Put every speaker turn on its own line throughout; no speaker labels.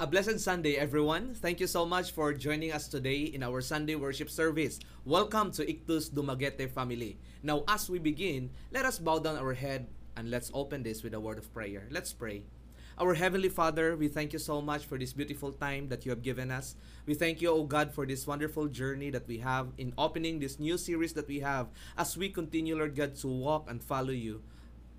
A blessed Sunday, everyone. Thank you so much for joining us today in our Sunday worship service. Welcome to Ictus Dumaguete family. Now, as we begin, let us bow down our head and let's open this with a word of prayer. Let's pray. Our Heavenly Father, we thank you so much for this beautiful time that you have given us. We thank you, O God, for this wonderful journey that we have in opening this new series that we have as we continue, Lord God, to walk and follow you.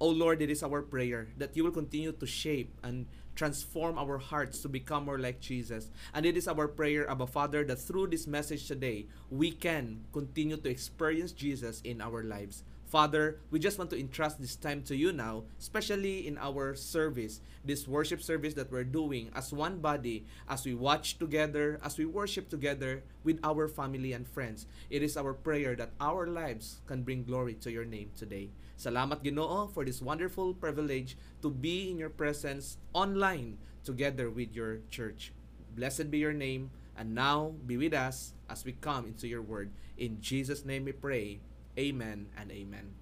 O Lord, it is our prayer that you will continue to shape and transform our hearts to become more like Jesus. And it is our prayer, Abba Father, that through this message today, we can continue to experience Jesus in our lives. Father, we just want to entrust this time to you now, especially in our service, this worship service that we're doing as one body, as we watch together, as we worship together with our family and friends. It is our prayer that our lives can bring glory to your name today. Salamat Ginoo for this wonderful privilege to be in your presence online together with your church. Blessed be your name, and now be with us as we come into your word. In Jesus' name we pray. Amen and amen.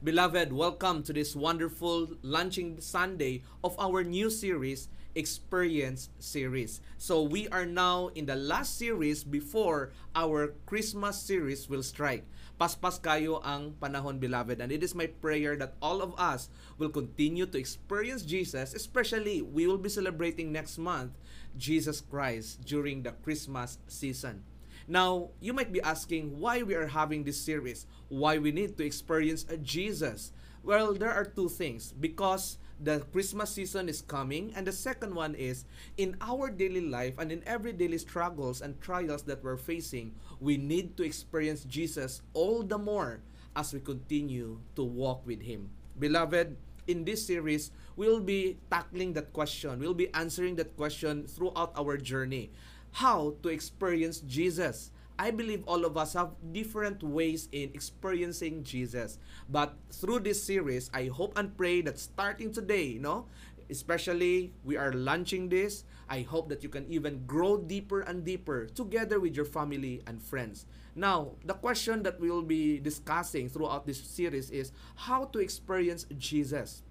Beloved, welcome to this wonderful launching Sunday of our new series, Experience Series. So, we are now in the last series before our Christmas series will strike. Paspas kayo ang panahon, beloved. And it is my prayer that all of us will continue to experience Jesus, especially we will be celebrating next month Jesus Christ during the Christmas season. Now, you might be asking why we are having this series, why we need to experience a Jesus. Well, there are two things. Because the Christmas season is coming, and the second one is in our daily life and in every daily struggles and trials that we're facing, we need to experience Jesus all the more as we continue to walk with Him. Beloved, in this series, we'll be tackling that question. We'll be answering that question throughout our journey how to experience Jesus. I believe all of us have different ways in experiencing Jesus. But through this series, I hope and pray that starting today, you know, especially we are launching this, I hope that you can even grow deeper and deeper together with your family and friends. Now, the question that we will be discussing throughout this series is how to experience Jesus.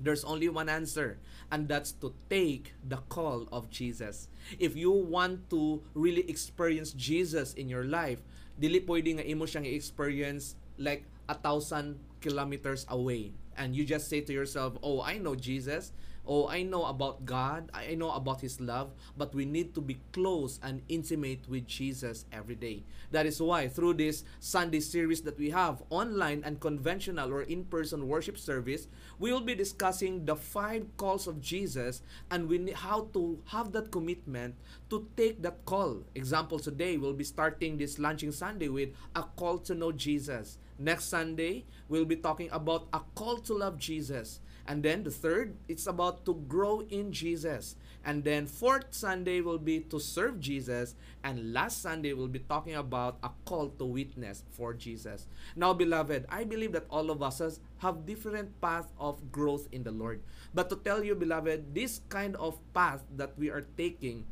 There's only one answer, and that's to take the call of Jesus. If you want to really experience Jesus in your life, dili pwede nga imo siyang i-experience like a thousand kilometers away. And you just say to yourself, oh, I know Jesus. Oh, I know about God. I know about His love. But we need to be close and intimate with Jesus every day. That is why through this Sunday series that we have, online and conventional or in-person worship service, we will be discussing the five calls of Jesus and we need how to have that commitment to take that call. Example today, we'll be starting this launching Sunday with a call to know Jesus. Next Sunday, we'll be talking about a call to love Jesus. And then the third, it's about to grow in Jesus. And then fourth Sunday will be to serve Jesus. And last Sunday, we'll be talking about a call to witness for Jesus. Now, beloved, I believe that all of us have different paths of growth in the Lord. But to tell you, beloved, this kind of path that we are taking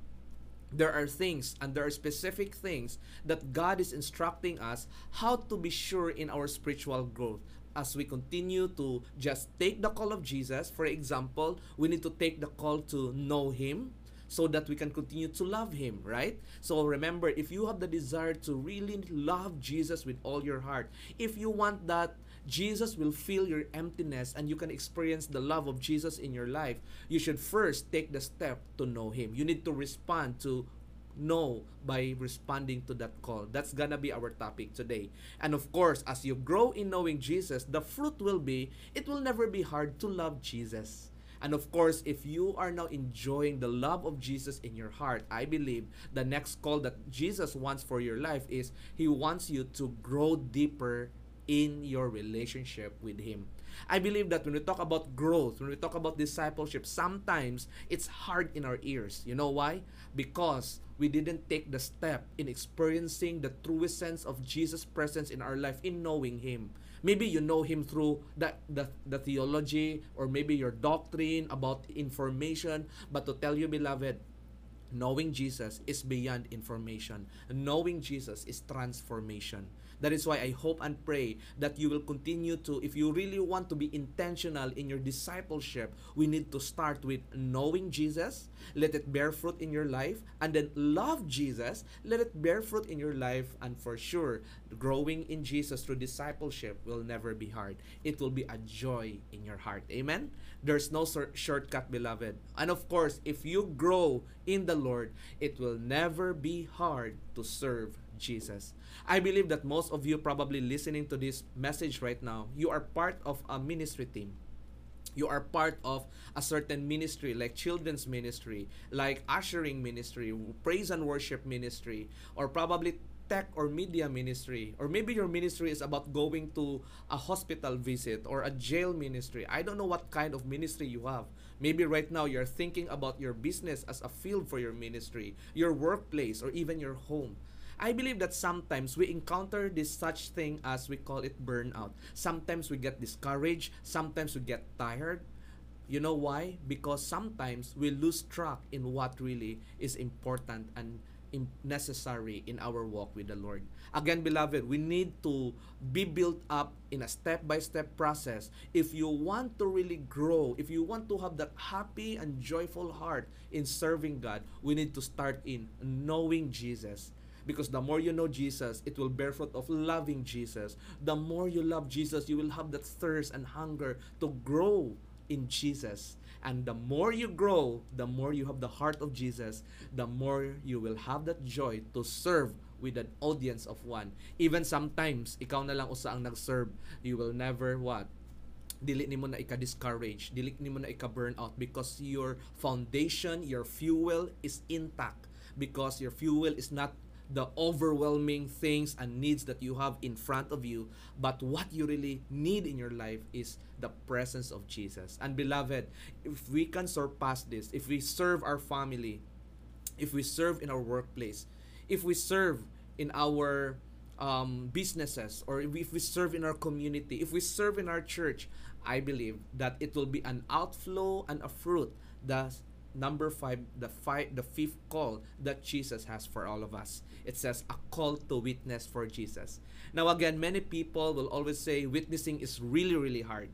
there are things and there are specific things that God is instructing us how to be sure in our spiritual growth as we continue to just take the call of Jesus. For example, we need to take the call to know Him so that we can continue to love Him, right? So remember, if you have the desire to really love Jesus with all your heart, if you want that Jesus will fill your emptiness and you can experience the love of Jesus in your life, you should first take the step to know Him. You need to respond to know by responding to that call. That's gonna be our topic today. And of course, as you grow in knowing Jesus, the fruit will be it will never be hard to love Jesus. And of course, if you are now enjoying the love of Jesus in your heart, I believe the next call that Jesus wants for your life is He wants you to grow deeper in your relationship with Him. I believe that when we talk about growth, when we talk about discipleship, sometimes it's hard in our ears. You know why? Because we didn't take the step in experiencing the truest sense of Jesus' presence in our life, in knowing Him. Maybe you know Him through the, the, the theology or maybe your doctrine about information. But to tell you, beloved, knowing Jesus is beyond information. Knowing Jesus is transformation. That is why I hope and pray that you will continue to, if you really want to be intentional in your discipleship, we need to start with knowing Jesus, let it bear fruit in your life, and then love Jesus, let it bear fruit in your life, and for sure, growing in Jesus through discipleship will never be hard. It will be a joy in your heart. Amen? There's no shortcut, beloved. And of course, if you grow in the Lord, it will never be hard to serve Jesus. I believe that most of you probably listening to this message right now, you are part of a ministry team. You are part of a certain ministry like children's ministry, like ushering ministry, praise and worship ministry, or probably tech or media ministry or maybe your ministry is about going to a hospital visit or a jail ministry i don't know what kind of ministry you have maybe right now you're thinking about your business as a field for your ministry your workplace or even your home I believe that sometimes we encounter this such thing as we call it burnout. Sometimes we get discouraged, sometimes we get tired. You know why? Because sometimes we lose track in what really is important and necessary in our walk with the Lord. Again, beloved, we need to be built up in a step by step process. If you want to really grow, if you want to have that happy and joyful heart in serving God, we need to start in knowing Jesus. Because the more you know Jesus, it will bear fruit of loving Jesus. The more you love Jesus, you will have that thirst and hunger to grow in Jesus. And the more you grow, the more you have the heart of Jesus, the more you will have that joy to serve with an audience of one. Even sometimes, ikaw na lang usa ang nag-serve, you will never what? dili nimo na ika-discourage, dili nimo na ika-burnout because your foundation, your fuel is intact because your fuel is not the overwhelming things and needs that you have in front of you, but what you really need in your life is the presence of Jesus. And beloved, if we can surpass this, if we serve our family, if we serve in our workplace, if we serve in our um, businesses, or if we serve in our community, if we serve in our church, I believe that it will be an outflow and a fruit that number five, the five, the fifth call that Jesus has for all of us. It says a call to witness for Jesus. Now again, many people will always say witnessing is really, really hard.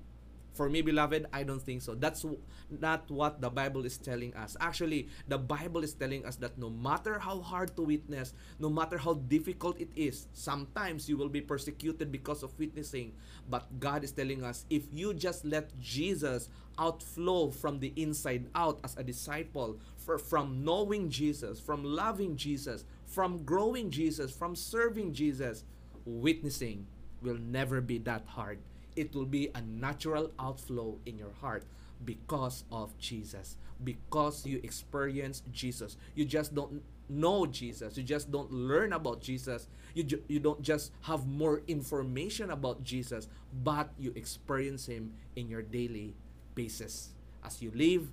For me, beloved, I don't think so. That's not what the Bible is telling us. Actually, the Bible is telling us that no matter how hard to witness, no matter how difficult it is, sometimes you will be persecuted because of witnessing. But God is telling us if you just let Jesus outflow from the inside out as a disciple, for, from knowing Jesus, from loving Jesus, from growing Jesus, from serving Jesus, witnessing will never be that hard it will be a natural outflow in your heart because of Jesus. Because you experience Jesus. You just don't know Jesus. You just don't learn about Jesus. You, ju- you don't just have more information about Jesus, but you experience Him in your daily basis. As you live,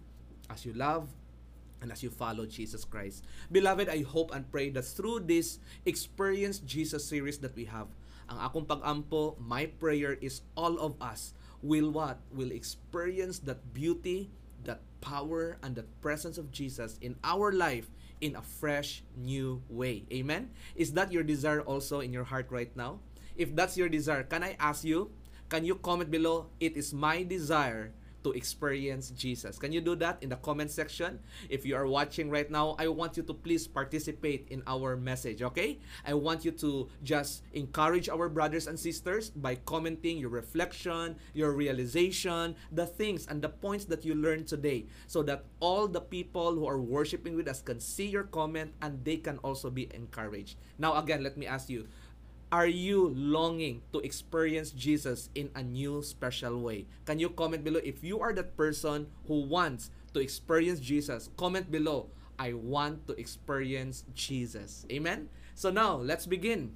as you love, and as you follow Jesus Christ. Beloved, I hope and pray that through this Experience Jesus series that we have, ang akong pag-ampo, my prayer is all of us will what? Will experience that beauty, that power, and that presence of Jesus in our life in a fresh, new way. Amen? Is that your desire also in your heart right now? If that's your desire, can I ask you, can you comment below, it is my desire to experience Jesus. Can you do that in the comment section? If you are watching right now, I want you to please participate in our message, okay? I want you to just encourage our brothers and sisters by commenting your reflection, your realization, the things and the points that you learned today so that all the people who are worshiping with us can see your comment and they can also be encouraged. Now again, let me ask you, are you longing to experience Jesus in a new special way? Can you comment below if you are that person who wants to experience Jesus? Comment below. I want to experience Jesus. Amen? So now, let's begin.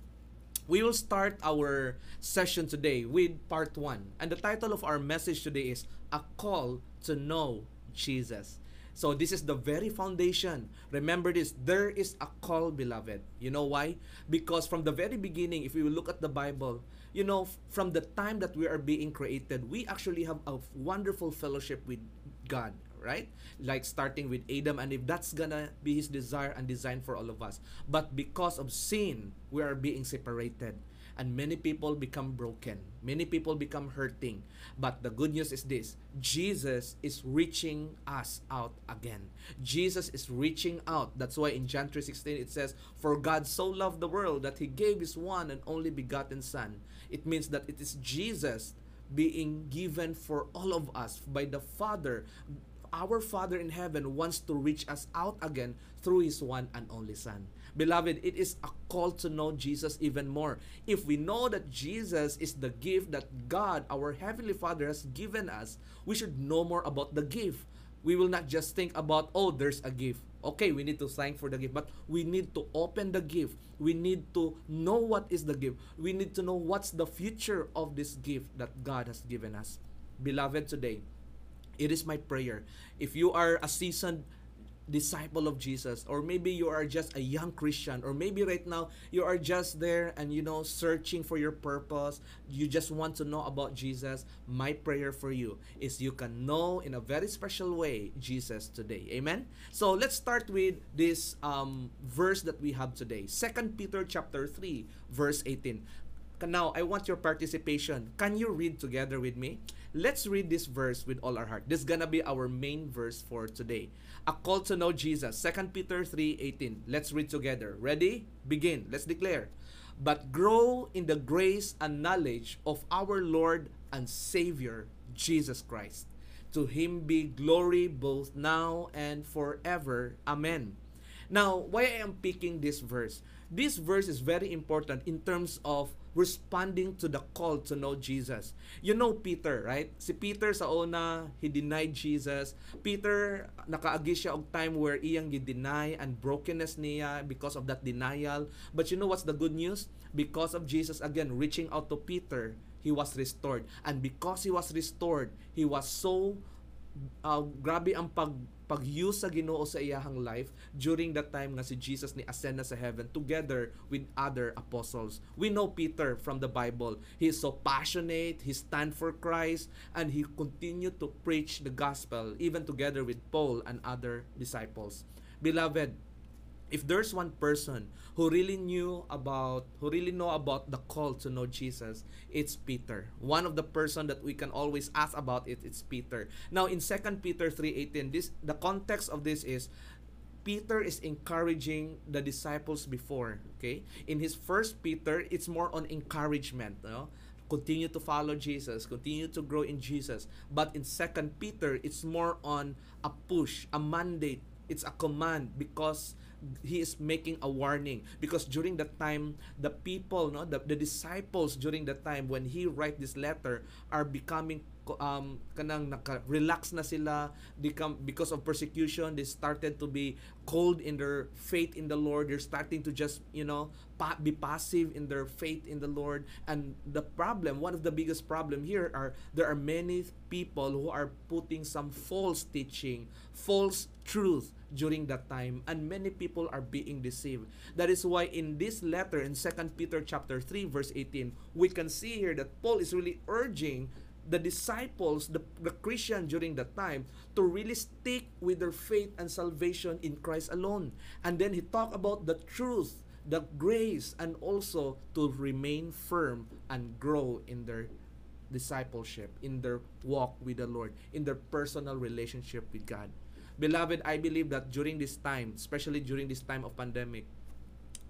We will start our session today with part 1. And the title of our message today is A Call to Know Jesus. So this is the very foundation. Remember this, there is a call, beloved. You know why? Because from the very beginning, if we look at the Bible, you know, from the time that we are being created, we actually have a wonderful fellowship with God, right? Like starting with Adam and if that's gonna be his desire and design for all of us. But because of sin, we are being separated. And many people become broken. Many people become hurting. But the good news is this Jesus is reaching us out again. Jesus is reaching out. That's why in John 3:16 it says, "For God so loved the world that he gave his one and only begotten son." It means that it is Jesus being given for all of us by the Father. Our Father in heaven wants to reach us out again through his one and only son. Beloved, it is a call to know Jesus even more. If we know that Jesus is the gift that God, our Heavenly Father, has given us, we should know more about the gift. We will not just think about, oh, there's a gift. Okay, we need to thank for the gift, but we need to open the gift. We need to know what is the gift. We need to know what's the future of this gift that God has given us. Beloved, today, it is my prayer. If you are a seasoned disciple of Jesus or maybe you are just a young Christian or maybe right now you are just there and you know searching for your purpose. You just want to know about Jesus. My prayer for you is you can know in a very special way Jesus today. Amen? So let's start with this um, verse that we have today. Second Peter chapter 3 verse 18 now I want your participation. Can you read together with me? Let's read this verse with all our heart. This is gonna be our main verse for today a call to know Jesus. 2 Peter 3:18. Let's read together. Ready? Begin. Let's declare. But grow in the grace and knowledge of our Lord and Savior Jesus Christ. To him be glory both now and forever. Amen. Now, why I am picking this verse? This verse is very important in terms of responding to the call to know Jesus. You know Peter, right? Si Peter sa una, he denied Jesus. Peter, nakaagi siya og time where iyang gi-deny and brokenness niya because of that denial. But you know what's the good news? Because of Jesus again reaching out to Peter, he was restored. And because he was restored, he was so uh, grabe ang pag pag-use sa Ginoo sa iyahang life during that time nga si Jesus ni ascend na sa heaven together with other apostles. We know Peter from the Bible. He is so passionate, he stand for Christ, and he continued to preach the gospel even together with Paul and other disciples. Beloved, if there's one person who really knew about who really know about the call to know Jesus it's Peter. One of the person that we can always ask about it it's Peter. Now in 2 Peter 3:18 this the context of this is Peter is encouraging the disciples before okay? In his first Peter it's more on encouragement know? continue to follow Jesus continue to grow in Jesus. But in second Peter it's more on a push a mandate. It's a command because he is making a warning. Because during that time the people no the, the disciples during that time when he write this letter are becoming um kanang naka-relax na sila become because of persecution they started to be cold in their faith in the Lord. They're starting to just you know pa- be passive in their faith in the Lord. And the problem one of the biggest problem here are there are many people who are putting some false teaching false truth during that time and many people are being deceived that is why in this letter in Second Peter chapter 3 verse 18 we can see here that Paul is really urging the disciples, the, the Christian during that time, to really stick with their faith and salvation in Christ alone. And then he talked about the truth, the grace, and also to remain firm and grow in their discipleship, in their walk with the Lord, in their personal relationship with God. Beloved, I believe that during this time, especially during this time of pandemic,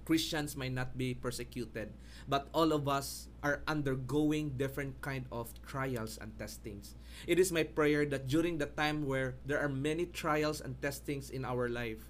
Christians might not be persecuted, but all of us are undergoing different kind of trials and testings. It is my prayer that during the time where there are many trials and testings in our life,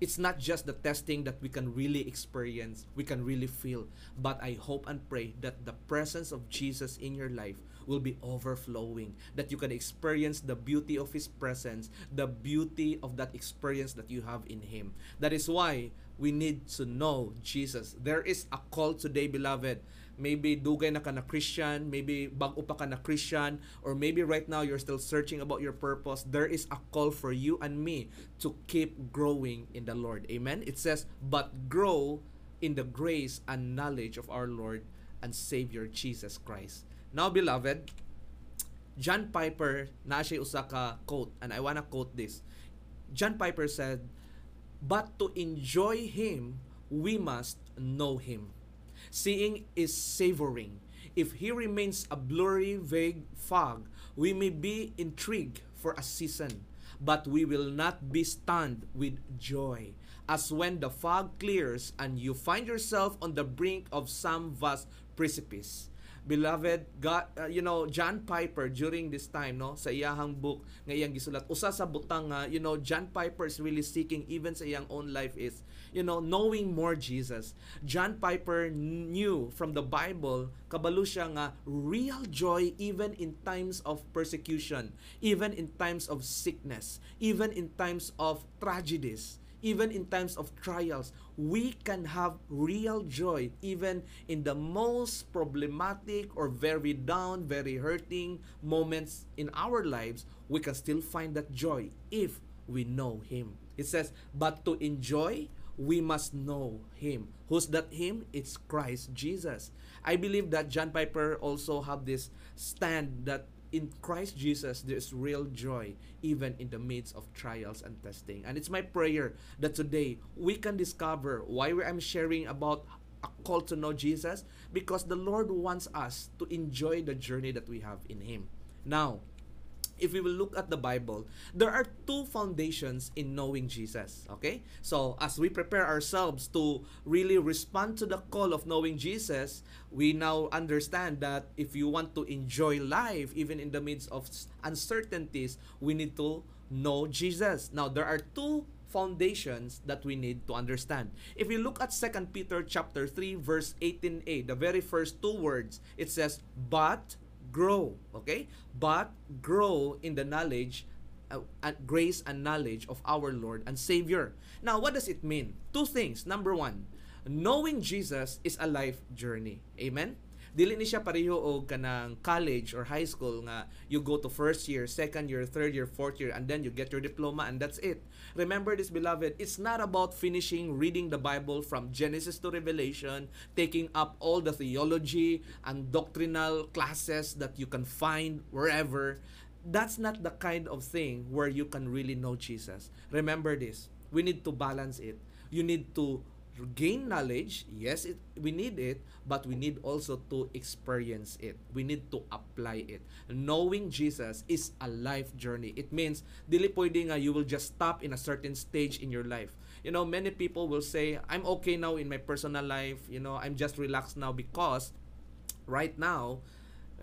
it's not just the testing that we can really experience, we can really feel, but I hope and pray that the presence of Jesus in your life will be overflowing, that you can experience the beauty of His presence, the beauty of that experience that you have in Him. That is why we need to know Jesus. There is a call today, beloved. Maybe dugay na ka na Christian, maybe bago pa ka na Christian, or maybe right now you're still searching about your purpose. There is a call for you and me to keep growing in the Lord. Amen? It says, but grow in the grace and knowledge of our Lord and Savior Jesus Christ. Now, beloved, John Piper, na siya usa ka quote, and I wanna quote this. John Piper said, But to enjoy Him, we must know Him. Seeing is savoring. If he remains a blurry, vague fog, we may be intrigued for a season, but we will not be stunned with joy. As when the fog clears and you find yourself on the brink of some vast precipice. Beloved, God, uh, you know, John Piper during this time, no, sa iyahang book nga iyang gisulat, usa sa butang nga, you know, John Piper is really seeking even sa iyang own life is, you know, knowing more Jesus. John Piper knew from the Bible, kabalo siya nga real joy even in times of persecution, even in times of sickness, even in times of tragedies even in times of trials, we can have real joy even in the most problematic or very down, very hurting moments in our lives. We can still find that joy if we know Him. It says, but to enjoy, we must know Him. Who's that Him? It's Christ Jesus. I believe that John Piper also have this stand that in Christ Jesus, there's real joy even in the midst of trials and testing. And it's my prayer that today we can discover why I'm sharing about a call to know Jesus because the Lord wants us to enjoy the journey that we have in Him. Now, if we will look at the Bible, there are two foundations in knowing Jesus. Okay? So, as we prepare ourselves to really respond to the call of knowing Jesus, we now understand that if you want to enjoy life, even in the midst of uncertainties, we need to know Jesus. Now, there are two foundations that we need to understand. If you look at 2 Peter chapter 3 verse 18a, the very first two words, it says, "But grow, okay? But grow in the knowledge uh, grace and knowledge of our Lord and Savior. Now, what does it mean? Two things. Number one, knowing Jesus is a life journey. Amen? Dili ni siya pareho og kanang college or high school nga you go to first year, second year, third year, fourth year and then you get your diploma and that's it. Remember this beloved, it's not about finishing reading the Bible from Genesis to Revelation, taking up all the theology and doctrinal classes that you can find wherever. That's not the kind of thing where you can really know Jesus. Remember this. We need to balance it. You need to gain knowledge yes it, we need it but we need also to experience it. We need to apply it. Knowing jesus is a life journey. It means dili pwede nga you will just stop in a certain stage in your life. You know many people will say i'm okay now in my personal life. You know i'm just relaxed now because right now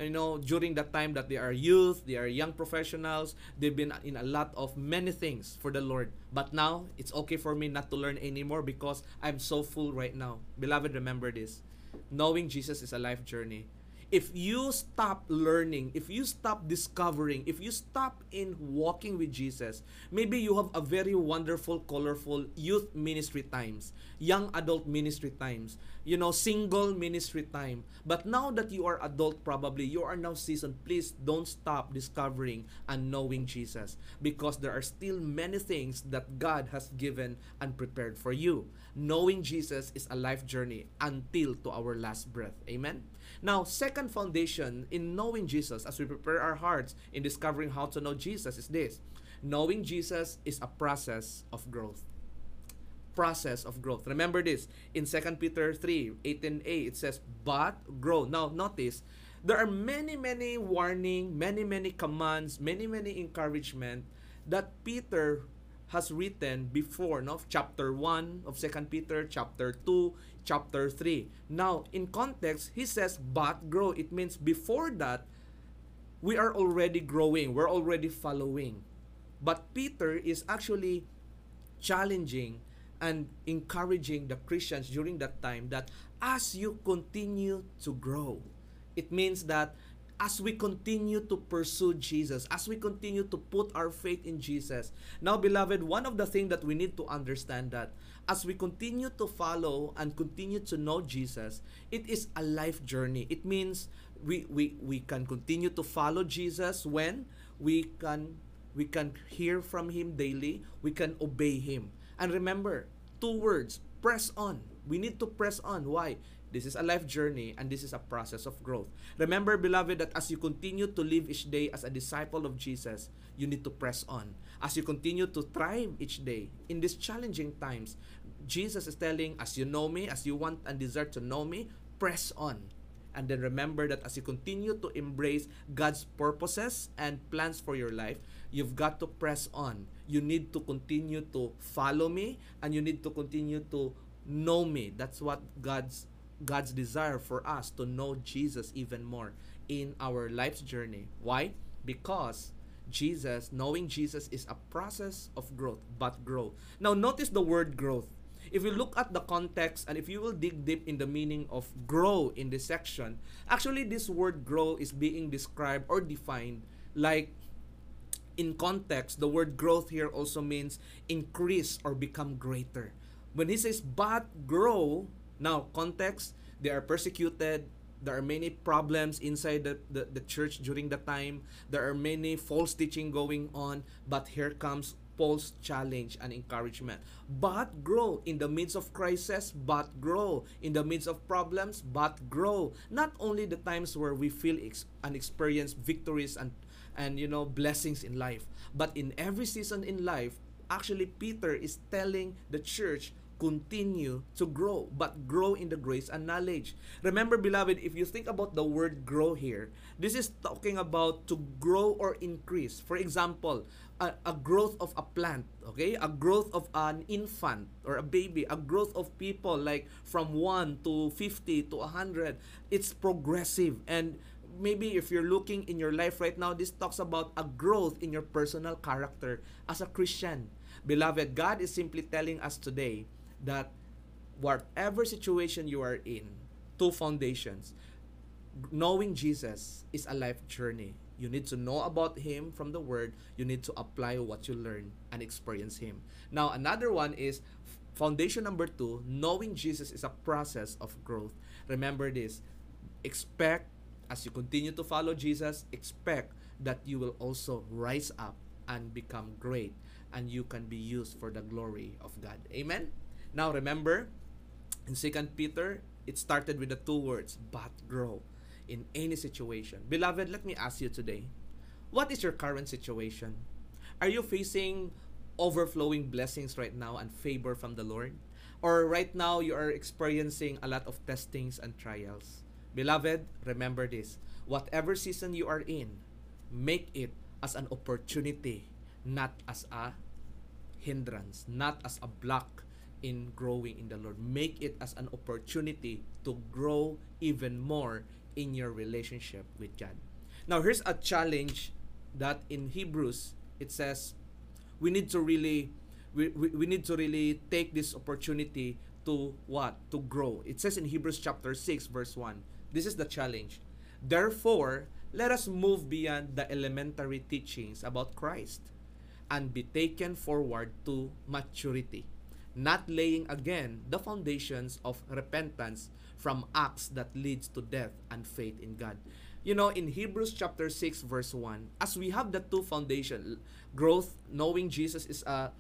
you know during that time that they are youth they are young professionals they've been in a lot of many things for the lord. But now it's okay for me not to learn anymore because i'm so full right now. Beloved remember this. Knowing jesus is a life journey if you stop learning, if you stop discovering, if you stop in walking with Jesus, maybe you have a very wonderful, colorful youth ministry times, young adult ministry times, you know, single ministry time. But now that you are adult, probably you are now seasoned, please don't stop discovering and knowing Jesus because there are still many things that God has given and prepared for you. Knowing Jesus is a life journey until to our last breath. Amen. Now, second foundation in knowing Jesus as we prepare our hearts in discovering how to know Jesus is this. Knowing Jesus is a process of growth. Process of growth. Remember this in 2 Peter 3 18a, it says, But grow. Now, notice there are many, many warning, many, many commands, many, many encouragement that Peter has written before no chapter 1 of 2 Peter chapter 2 chapter 3 now in context he says but grow. It means before that we are already growing. We're already following. But Peter is actually challenging and encouraging the Christians during that time that as you continue to grow it means that as we continue to pursue Jesus, as we continue to put our faith in Jesus. Now, beloved, one of the things that we need to understand that as we continue to follow and continue to know Jesus, it is a life journey. It means we we, we can continue to follow Jesus when we can we can hear from him daily, we can obey him. And remember, two words, press on. We need to press on. Why? This is a life journey and this is a process of growth. Remember, beloved, that as you continue to live each day as a disciple of Jesus, you need to press on. As you continue to thrive each day in these challenging times, Jesus is telling, as you know me, as you want and desire to know me, press on. And then remember that as you continue to embrace God's purposes and plans for your life, you've got to press on. You need to continue to follow me and you need to continue to know me. That's what God's God's desire for us to know Jesus even more in our life's journey. Why? Because Jesus, knowing Jesus is a process of growth, but grow. Now notice the word growth if you look at the context and if you will dig deep in the meaning of grow in this section, actually this word grow is being described or defined like in context, the word growth here also means increase or become greater. When he says but grow, now context, they are persecuted, there are many problems inside the, the, the church during the time. There are many false teaching going on. But here comes Paul's challenge and encouragement. But grow in the midst of crisis, but grow in the midst of problems, but grow. Not only the times where we feel ex- and experience victories and and you know blessings in life, but in every season in life, actually Peter is telling the church continue to grow, but grow in the grace and knowledge. Remember, beloved, if you think about the word grow here, this is talking about to grow or increase. For example, a, a growth of a plant, okay? A growth of an infant or a baby, a growth of people like from 1 to 50 to 100. It's progressive and maybe if you're looking in your life right now, this talks about a growth in your personal character as a Christian. Beloved, God is simply telling us today that whatever situation you are in, two foundations. Knowing Jesus is a life journey. You need to know about Him from the Word. You need to apply what you learn and experience Him. Now, another one is foundation number two knowing Jesus is a process of growth. Remember this expect, as you continue to follow Jesus, expect that you will also rise up and become great and you can be used for the glory of God. Amen? Now, remember, in Second Peter, it started with the two words, but grow in any situation. Beloved, let me ask you today what is your current situation? Are you facing overflowing blessings right now and favor from the Lord? Or right now you are experiencing a lot of testings and trials? Beloved, remember this whatever season you are in, make it as an opportunity, not as a hindrance, not as a block in growing in the Lord. Make it as an opportunity to grow even more in your relationship with God. Now, here's a challenge that in Hebrews it says we need to really we, we, we need to really take this opportunity to what? To grow. It says in Hebrews chapter 6 verse 1. This is the challenge. Therefore, let us move beyond the elementary teachings about Christ and be taken forward to maturity, not laying again the foundations of repentance from acts that leads to death and faith in God. You know, in Hebrews chapter 6 verse 1, as we have the two foundation, growth, knowing Jesus is a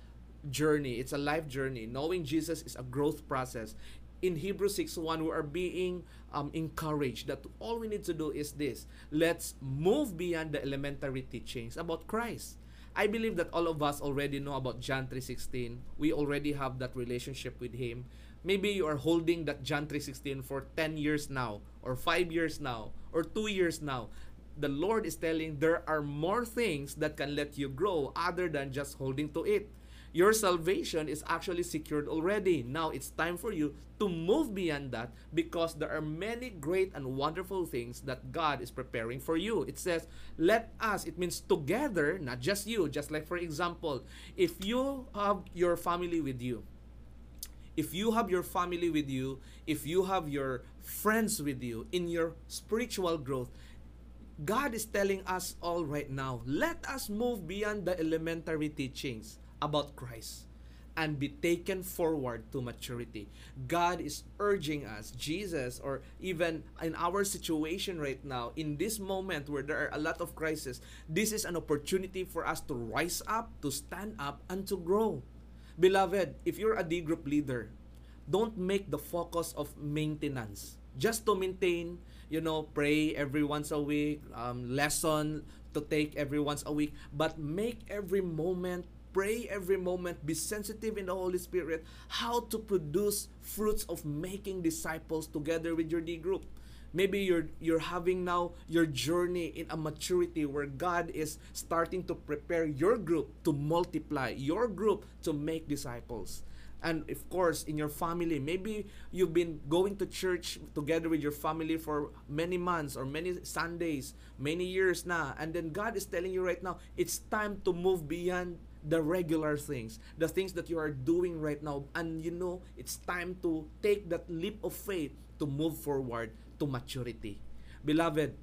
journey, it's a life journey. Knowing Jesus is a growth process. In Hebrews 6 1, we are being um, encouraged that all we need to do is this let's move beyond the elementary teachings about Christ. I believe that all of us already know about John 3:16. We already have that relationship with him. Maybe you are holding that John 3:16 for 10 years now or 5 years now or 2 years now. The Lord is telling there are more things that can let you grow other than just holding to it. Your salvation is actually secured already. Now it's time for you to move beyond that because there are many great and wonderful things that God is preparing for you. It says, let us, it means together, not just you. Just like, for example, if you have your family with you, if you have your family with you, if you have your friends with you in your spiritual growth, God is telling us all right now, let us move beyond the elementary teachings about Christ and be taken forward to maturity. God is urging us, Jesus, or even in our situation right now, in this moment where there are a lot of crises, this is an opportunity for us to rise up, to stand up, and to grow. Beloved, if you're a D group leader, don't make the focus of maintenance. Just to maintain, you know, pray every once a week, um, lesson to take every once a week, but make every moment pray every moment, be sensitive in the Holy Spirit, how to produce fruits of making disciples together with your D group. Maybe you're you're having now your journey in a maturity where God is starting to prepare your group to multiply, your group to make disciples. And of course, in your family, maybe you've been going to church together with your family for many months or many Sundays, many years now. And then God is telling you right now, it's time to move beyond the regular things, the things that you are doing right now. And you know, it's time to take that leap of faith to move forward to maturity. Beloved,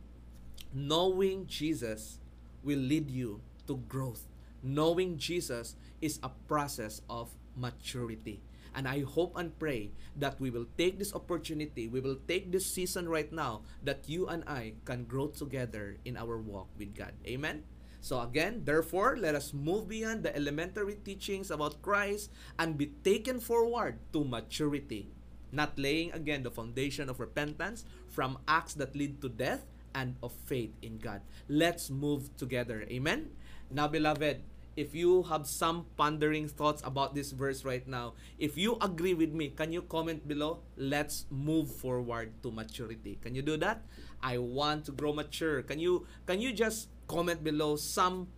knowing Jesus will lead you to growth. Knowing Jesus is a process of maturity. And I hope and pray that we will take this opportunity, we will take this season right now that you and I can grow together in our walk with God. Amen? So again, therefore, let us move beyond the elementary teachings about Christ and be taken forward to maturity, not laying again the foundation of repentance from acts that lead to death and of faith in God. Let's move together. Amen? Now, beloved, if you have some pondering thoughts about this verse right now, if you agree with me, can you comment below? Let's move forward to maturity. Can you do that? I want to grow mature. Can you can you just comment below some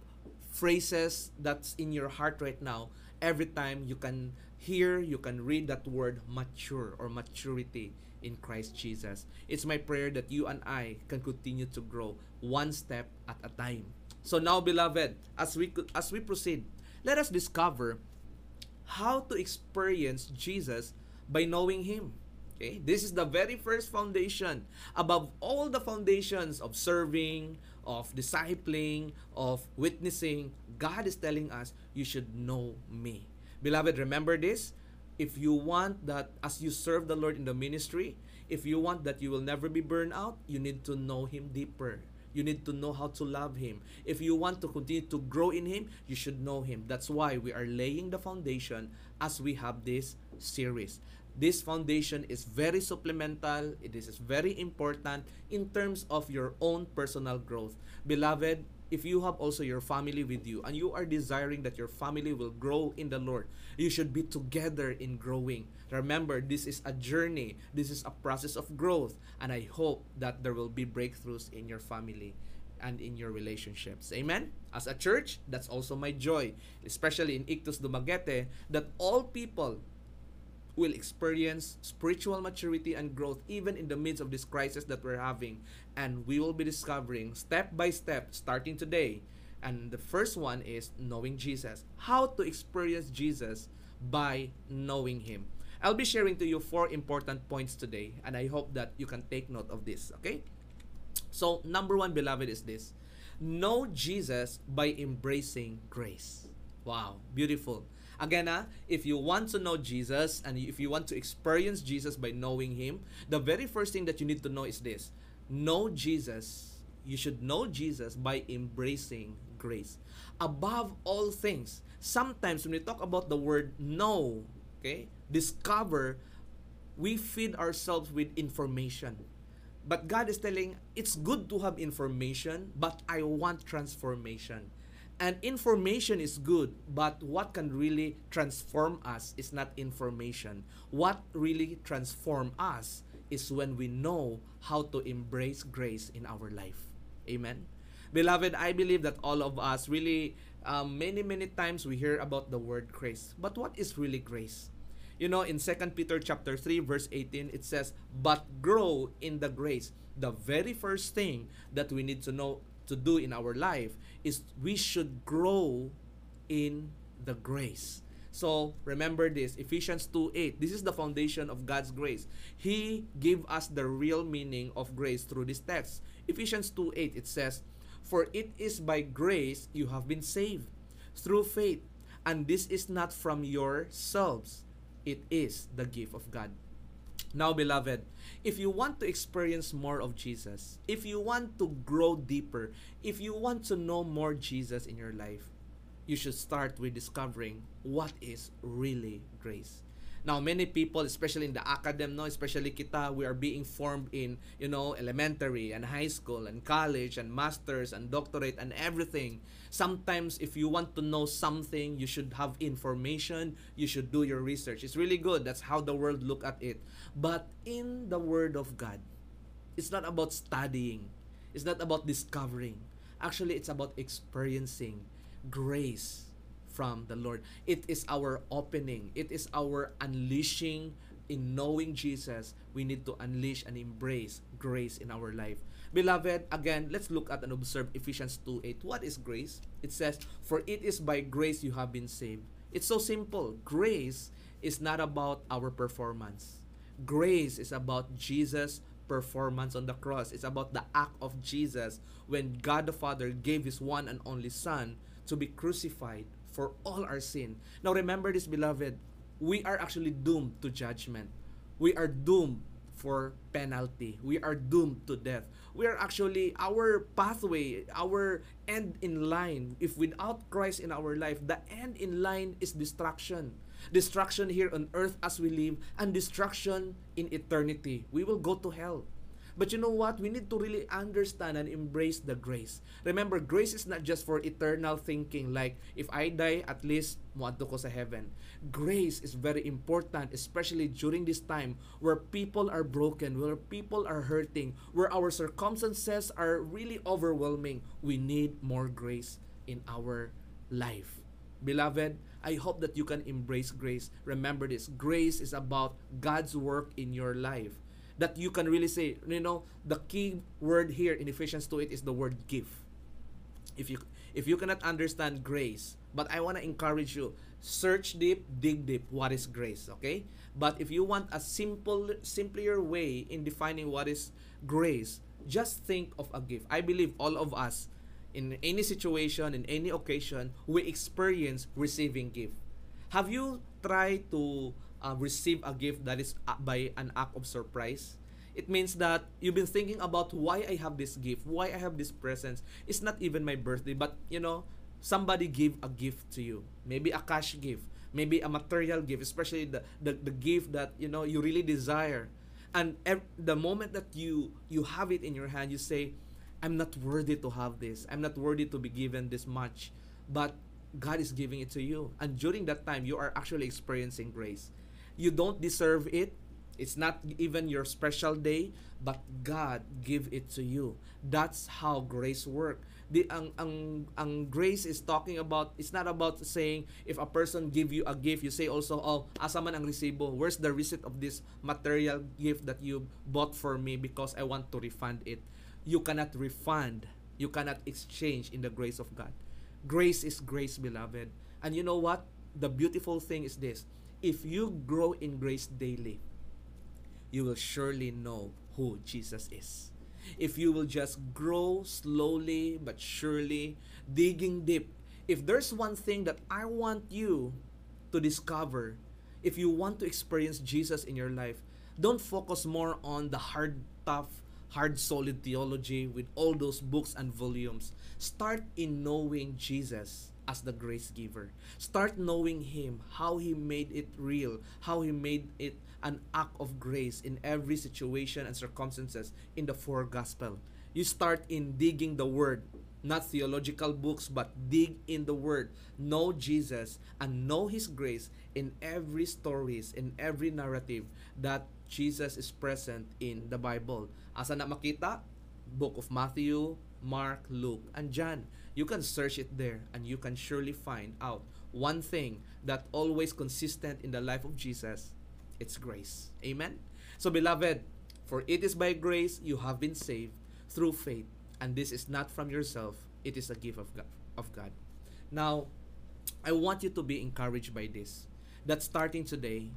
phrases that's in your heart right now every time you can hear, you can read that word mature or maturity in Christ Jesus. It's my prayer that you and I can continue to grow one step at a time. So now, beloved, as we as we proceed, let us discover how to experience Jesus by knowing Him. Okay, this is the very first foundation above all the foundations of serving, of discipling, of witnessing. God is telling us you should know Me. Beloved, remember this. If you want that as you serve the Lord in the ministry, if you want that you will never be burned out, you need to know Him deeper. You need to know how to love Him. If you want to continue to grow in Him, you should know Him. That's why we are laying the foundation as we have this series. This foundation is very supplemental. It is very important in terms of your own personal growth. Beloved, if you have also your family with you and you are desiring that your family will grow in the Lord, you should be together in growing. Remember, this is a journey, this is a process of growth, and I hope that there will be breakthroughs in your family and in your relationships. Amen? As a church, that's also my joy, especially in Ictus Dumaguete, that all people will experience spiritual maturity and growth even in the midst of this crisis that we're having. And we will be discovering step by step, starting today. And the first one is knowing Jesus. How to experience Jesus by knowing Him. I'll be sharing to you four important points today, and I hope that you can take note of this, okay? So, number one, beloved, is this know Jesus by embracing grace. Wow, beautiful. Again, ah, if you want to know Jesus and if you want to experience Jesus by knowing Him, the very first thing that you need to know is this know Jesus. You should know Jesus by embracing grace. Above all things, sometimes when we talk about the word know, okay, discover, we feed ourselves with information. But God is telling, it's good to have information, but I want transformation. And information is good, but what can really transform us is not information. What really transform us is when we know how to embrace grace in our life. Amen. Beloved, I believe that all of us really um, many many times we hear about the word grace. But what is really grace? You know, in 2 Peter chapter 3 verse 18 it says, "But grow in the grace." The very first thing that we need to know to do in our life is we should grow in the grace. So remember this Ephesians 2 8. This is the foundation of God's grace. He gave us the real meaning of grace through this text. Ephesians 2 8 it says, For it is by grace you have been saved through faith, and this is not from yourselves, it is the gift of God. Now, beloved, if you want to experience more of Jesus, if you want to grow deeper, if you want to know more Jesus in your life, you should start with discovering what is really grace. Now, many people, especially in the academy, no, especially kita, we are being formed in, you know, elementary and high school and college and masters and doctorate and everything. Sometimes, if you want to know something, you should have information. You should do your research. It's really good. That's how the world look at it. But in the Word of God, it's not about studying. It's not about discovering. Actually, it's about experiencing grace from the Lord. It is our opening, it is our unleashing in knowing Jesus. We need to unleash and embrace grace in our life. Beloved, again, let's look at and observe Ephesians 2 8. What is grace? It says, For it is by grace you have been saved. It's so simple. Grace is not about our performance. Grace is about Jesus' performance on the cross. It's about the act of Jesus when God the Father gave his one and only Son to be crucified for all our sin. Now remember this, beloved. We are actually doomed to judgment. We are doomed for penalty. We are doomed to death. We are actually our pathway, our end in line. If without Christ in our life, the end in line is destruction. Destruction here on earth as we live, and destruction in eternity. We will go to hell. But you know what? We need to really understand and embrace the grace. Remember, grace is not just for eternal thinking like if I die, at least muadto ko sa heaven. Grace is very important, especially during this time where people are broken, where people are hurting, where our circumstances are really overwhelming. We need more grace in our life. Beloved, I hope that you can embrace grace. Remember this grace is about God's work in your life that you can really say, you know, the key word here in Ephesians 2 it is the word give. If you if you cannot understand grace, but I want to encourage you, search deep, dig deep what is grace, okay? But if you want a simple simpler way in defining what is grace, just think of a gift. I believe all of us in any situation, in any occasion, we experience receiving gift. Have you tried to uh, receive a gift that is uh, by an act of surprise. It means that you've been thinking about why I have this gift, why I have this presents. It's not even my birthday, but you know, somebody give a gift to you. Maybe a cash gift, maybe a material gift, especially the, the, the gift that you know you really desire. And ev- the moment that you you have it in your hand, you say, I'm not worthy to have this. I'm not worthy to be given this much. But God is giving it to you. And during that time, you are actually experiencing grace. You don't deserve it. It's not even your special day, but God give it to you. That's how grace work. The ang ang ang grace is talking about it's not about saying if a person give you a gift, you say also, oh, asa man ang resibo? Where's the receipt of this material gift that you bought for me because I want to refund it? You cannot refund. You cannot exchange in the grace of God. Grace is grace, beloved. And you know what? The beautiful thing is this if you grow in grace daily, you will surely know who Jesus is. If you will just grow slowly but surely, digging deep, if there's one thing that I want you to discover, if you want to experience Jesus in your life, don't focus more on the hard, tough, hard, solid theology with all those books and volumes. Start in knowing Jesus as the grace giver. Start knowing Him, how He made it real, how He made it an act of grace in every situation and circumstances in the four gospel. You start in digging the Word, not theological books, but dig in the Word. Know Jesus and know His grace in every stories, in every narrative that Jesus is present in the Bible. Asa na makita? Book of Matthew, Mark, Luke, and John. You can search it there and you can surely find out one thing that always consistent in the life of Jesus. It's grace. Amen. So beloved, for it is by grace you have been saved through faith, and this is not from yourself, it is a gift of God. Of God. Now, I want you to be encouraged by this. That starting today,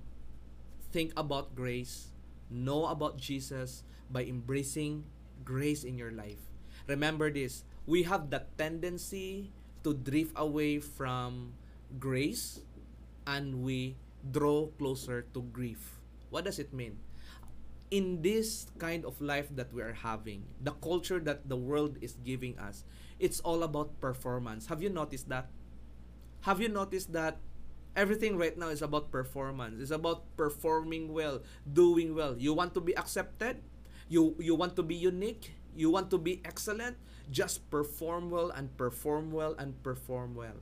think about grace, know about Jesus by embracing grace in your life. Remember this we have the tendency to drift away from grace and we draw closer to grief. What does it mean? In this kind of life that we are having, the culture that the world is giving us, it's all about performance. Have you noticed that? Have you noticed that Everything right now is about performance. It's about performing well, doing well. You want to be accepted? You you want to be unique? You want to be excellent? Just perform well and perform well and perform well.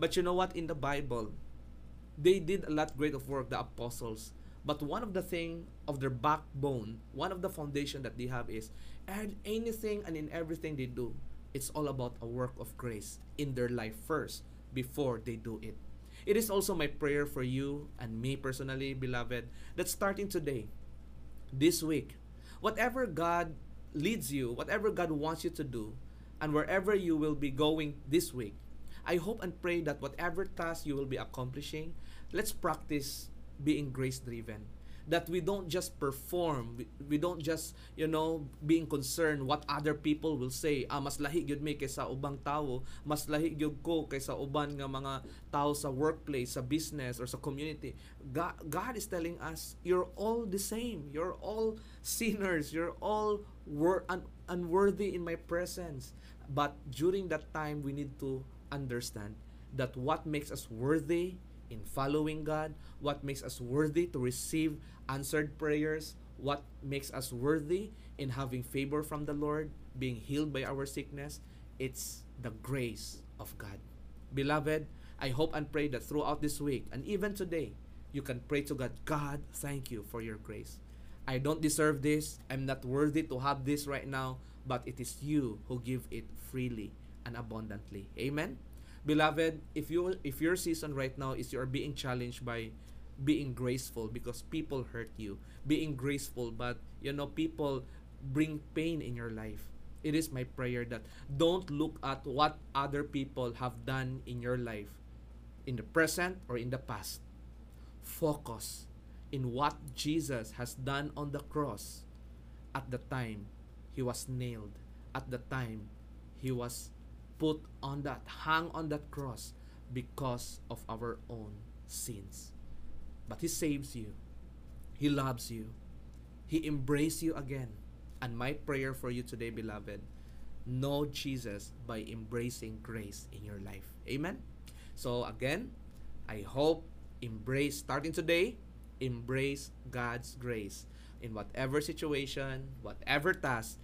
But you know what in the Bible, they did a lot great of work the apostles. But one of the thing of their backbone, one of the foundation that they have is and anything and in everything they do, it's all about a work of grace in their life first before they do it. It is also my prayer for you and me personally, beloved, that starting today, this week, whatever God leads you, whatever God wants you to do, and wherever you will be going this week, I hope and pray that whatever task you will be accomplishing, let's practice being grace driven that we don't just perform. We, we don't just you know being concerned what other people will say. Ah mas lahi gyud mi kaysa ubang tawo mas lahi gyud ko kaysa uban nga mga tao sa workplace sa business or sa community. God, God is telling us you're all the same. You're all sinners. You're all wor- un- unworthy in my presence. But during that time we need to understand that what makes us worthy in following God, what makes us worthy to receive answered prayers, what makes us worthy in having favor from the Lord, being healed by our sickness, it's the grace of God. Beloved, I hope and pray that throughout this week and even today, you can pray to God, God, thank you for your grace. I don't deserve this. I'm not worthy to have this right now, but it is you who give it freely and abundantly. Amen. Beloved, if you if your season right now is you are being challenged by being graceful because people hurt you, being graceful but you know people bring pain in your life. It is my prayer that don't look at what other people have done in your life in the present or in the past. Focus in what Jesus has done on the cross at the time he was nailed, at the time he was put on that, hung on that cross because of our own sins. But He saves you. He loves you. He embraces you again. And my prayer for you today, beloved, know Jesus by embracing grace in your life. Amen? So again, I hope embrace, starting today, embrace God's grace in whatever situation, whatever task.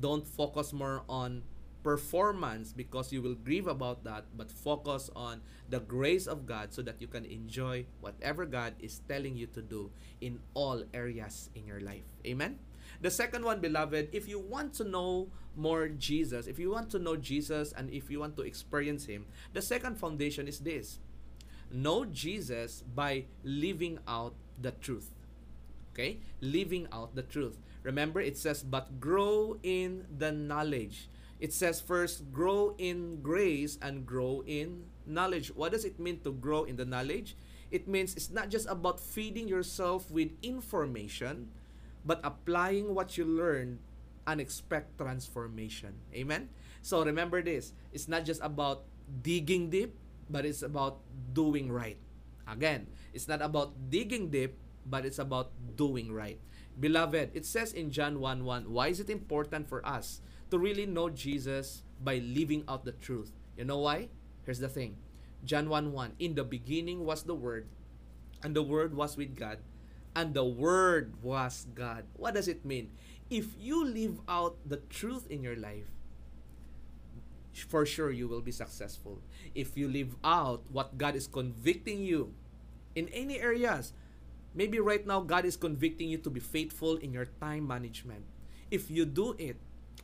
Don't focus more on performance because you will grieve about that, but focus on the grace of God so that you can enjoy whatever God is telling you to do in all areas in your life. Amen. The second one, beloved, if you want to know more Jesus, if you want to know Jesus and if you want to experience Him, the second foundation is this know Jesus by living out the truth. Okay? Living out the truth. Remember, it says, but grow in the knowledge it says first grow in grace and grow in knowledge. What does it mean to grow in the knowledge? It means it's not just about feeding yourself with information, but applying what you learn and expect transformation. Amen? So remember this it's not just about digging deep, but it's about doing right. Again, it's not about digging deep, but it's about doing right. Beloved, it says in John 1 1, why is it important for us to really know Jesus by living out the truth. You know why? Here's the thing. John 1 1. In the beginning was the Word, and the Word was with God, and the Word was God. What does it mean? If you live out the truth in your life, for sure you will be successful. If you live out what God is convicting you in any areas, maybe right now God is convicting you to be faithful in your time management. If you do it,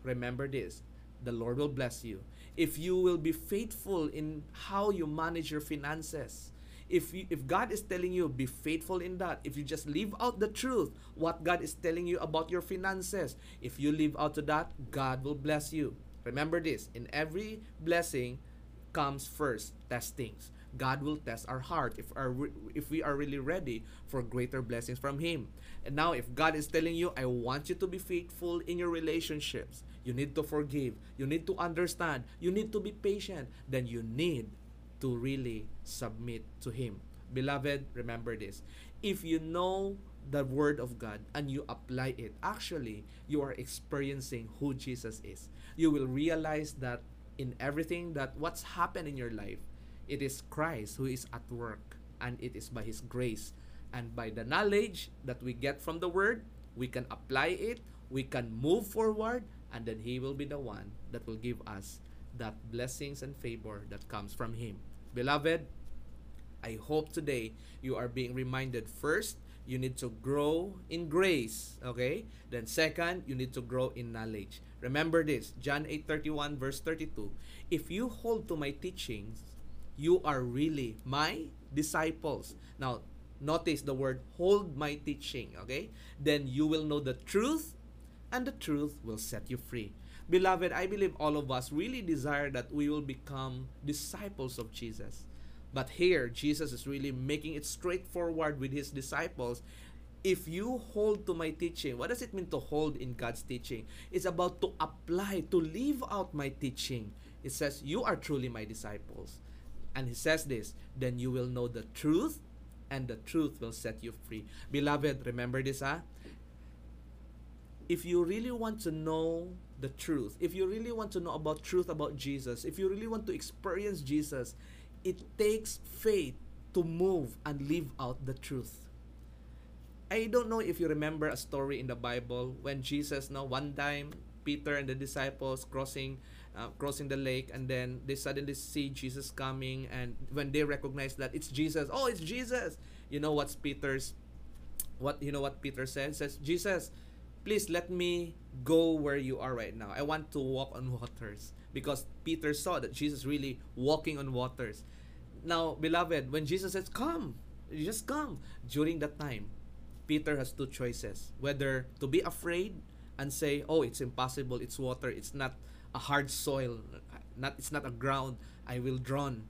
remember this the Lord will bless you. If you will be faithful in how you manage your finances, if you, if God is telling you be faithful in that, if you just live out the truth, what God is telling you about your finances, if you live out to that, God will bless you. Remember this, in every blessing comes first testings. God will test our heart if our if we are really ready for greater blessings from him. And now if God is telling you I want you to be faithful in your relationships, you need to forgive, you need to understand, you need to be patient, then you need to really submit to him. Beloved, remember this. If you know the word of God and you apply it, actually you are experiencing who Jesus is. You will realize that in everything that what's happened in your life it is Christ who is at work. and it is by His grace. And by the knowledge that we get from the Word, we can apply it, we can move forward, and then He will be the one that will give us that blessings and favor that comes from Him. Beloved, I hope today you are being reminded first, you need to grow in grace, okay? Then second, you need to grow in knowledge. Remember this, John 8:31 verse 32. If you hold to my teachings, you are really my disciples. Now, notice the word hold my teaching, okay? Then you will know the truth and the truth will set you free. Beloved, I believe all of us really desire that we will become disciples of Jesus. But here, Jesus is really making it straightforward with his disciples. If you hold to my teaching, what does it mean to hold in God's teaching? It's about to apply, to live out my teaching. It says, You are truly my disciples. And he says this, then you will know the truth, and the truth will set you free. Beloved, remember this, ah? If you really want to know the truth, if you really want to know about truth about Jesus, if you really want to experience Jesus, it takes faith to move and live out the truth. I don't know if you remember a story in the Bible when Jesus, no, one time Peter and the disciples crossing uh, crossing the lake and then they suddenly see Jesus coming and when they recognize that it's Jesus, oh, it's Jesus. You know what's Peter's what you know what Peter says? Says, "Jesus, please let me go where you are right now. I want to walk on waters." Because Peter saw that Jesus really walking on waters. Now, beloved, when Jesus says, Come, just come. During that time, Peter has two choices whether to be afraid and say, Oh, it's impossible, it's water, it's not a hard soil, not it's not a ground, I will drown.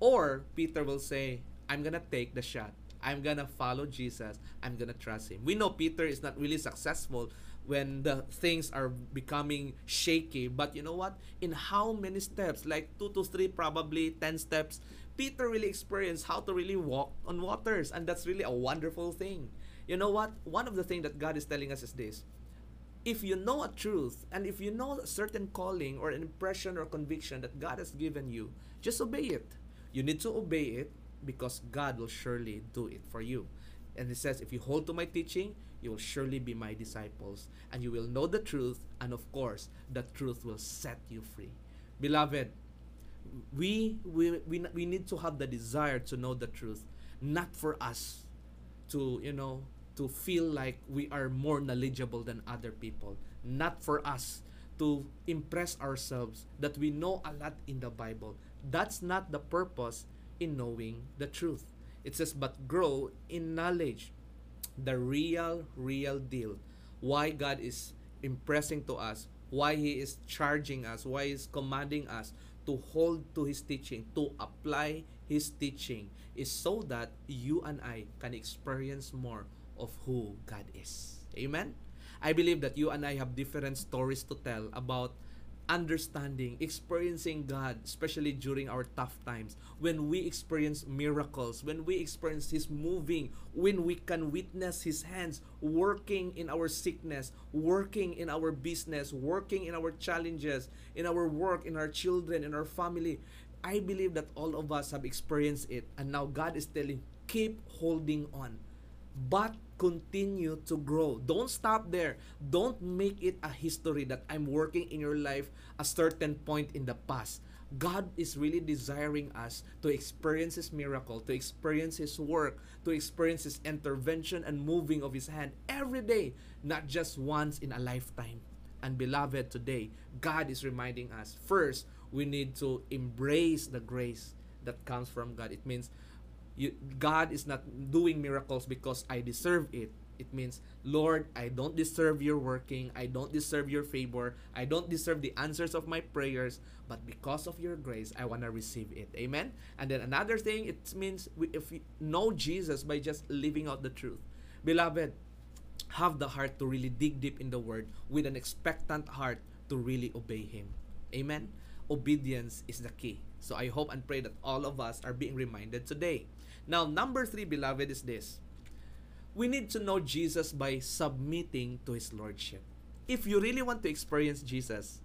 Or Peter will say, I'm gonna take the shot. I'm gonna follow Jesus. I'm gonna trust him. We know Peter is not really successful when the things are becoming shaky. But you know what? In how many steps, like two to three, probably 10 steps, Peter really experienced how to really walk on waters. And that's really a wonderful thing. You know what? One of the things that God is telling us is this. If you know a truth and if you know a certain calling or an impression or conviction that God has given you, just obey it. You need to obey it because God will surely do it for you. And it says, if you hold to my teaching, you will surely be my disciples, and you will know the truth, and of course, the truth will set you free. Beloved, we, we, we, we need to have the desire to know the truth, not for us to, you know, to feel like we are more knowledgeable than other people, not for us to impress ourselves that we know a lot in the Bible. That's not the purpose in knowing the truth. It says, but grow in knowledge the real, real deal. Why God is impressing to us, why He is charging us, why He is commanding us to hold to His teaching, to apply His teaching, is so that you and I can experience more of who God is. Amen? I believe that you and I have different stories to tell about understanding, experiencing God, especially during our tough times, when we experience miracles, when we experience His moving, when we can witness His hands working in our sickness, working in our business, working in our challenges, in our work, in our children, in our family. I believe that all of us have experienced it, and now God is telling, keep holding on. But continue to grow. Don't stop there. Don't make it a history that I'm working in your life a certain point in the past. God is really desiring us to experience His miracle, to experience His work, to experience His intervention and moving of His hand every day, not just once in a lifetime. And beloved, today, God is reminding us first, we need to embrace the grace that comes from God. It means you, God is not doing miracles because I deserve it. It means, Lord, I don't deserve your working. I don't deserve your favor. I don't deserve the answers of my prayers. But because of your grace, I want to receive it. Amen? And then another thing, it means we, if we know Jesus by just living out the truth. Beloved, have the heart to really dig deep in the word with an expectant heart to really obey Him. Amen? Obedience is the key. So I hope and pray that all of us are being reminded today. Now, number three, beloved, is this. We need to know Jesus by submitting to His Lordship. If you really want to experience Jesus,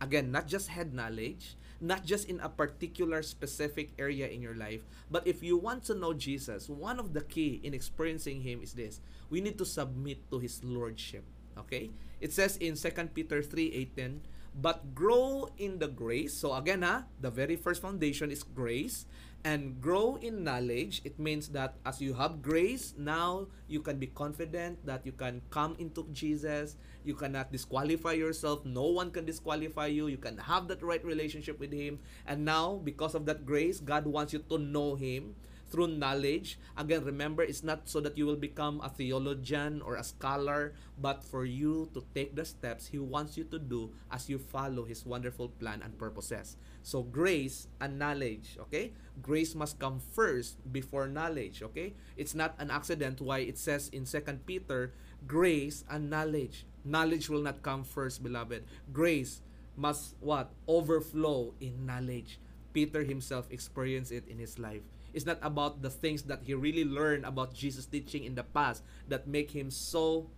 again, not just head knowledge, not just in a particular specific area in your life, but if you want to know Jesus, one of the key in experiencing him is this. We need to submit to his lordship. Okay? It says in 2 Peter 3:18, but grow in the grace. So again, ha, the very first foundation is grace and grow in knowledge. It means that as you have grace, now you can be confident that you can come into Jesus. You cannot disqualify yourself. No one can disqualify you. You can have that right relationship with Him. And now, because of that grace, God wants you to know Him through knowledge. Again, remember, it's not so that you will become a theologian or a scholar, but for you to take the steps He wants you to do as you follow His wonderful plan and purposes. So, grace and knowledge, okay? Grace must come first before knowledge, okay? It's not an accident why it says in 2 Peter, grace and knowledge. Knowledge will not come first, beloved. Grace must what? Overflow in knowledge. Peter himself experienced it in his life. It's not about the things that he really learned about Jesus' teaching in the past that make him so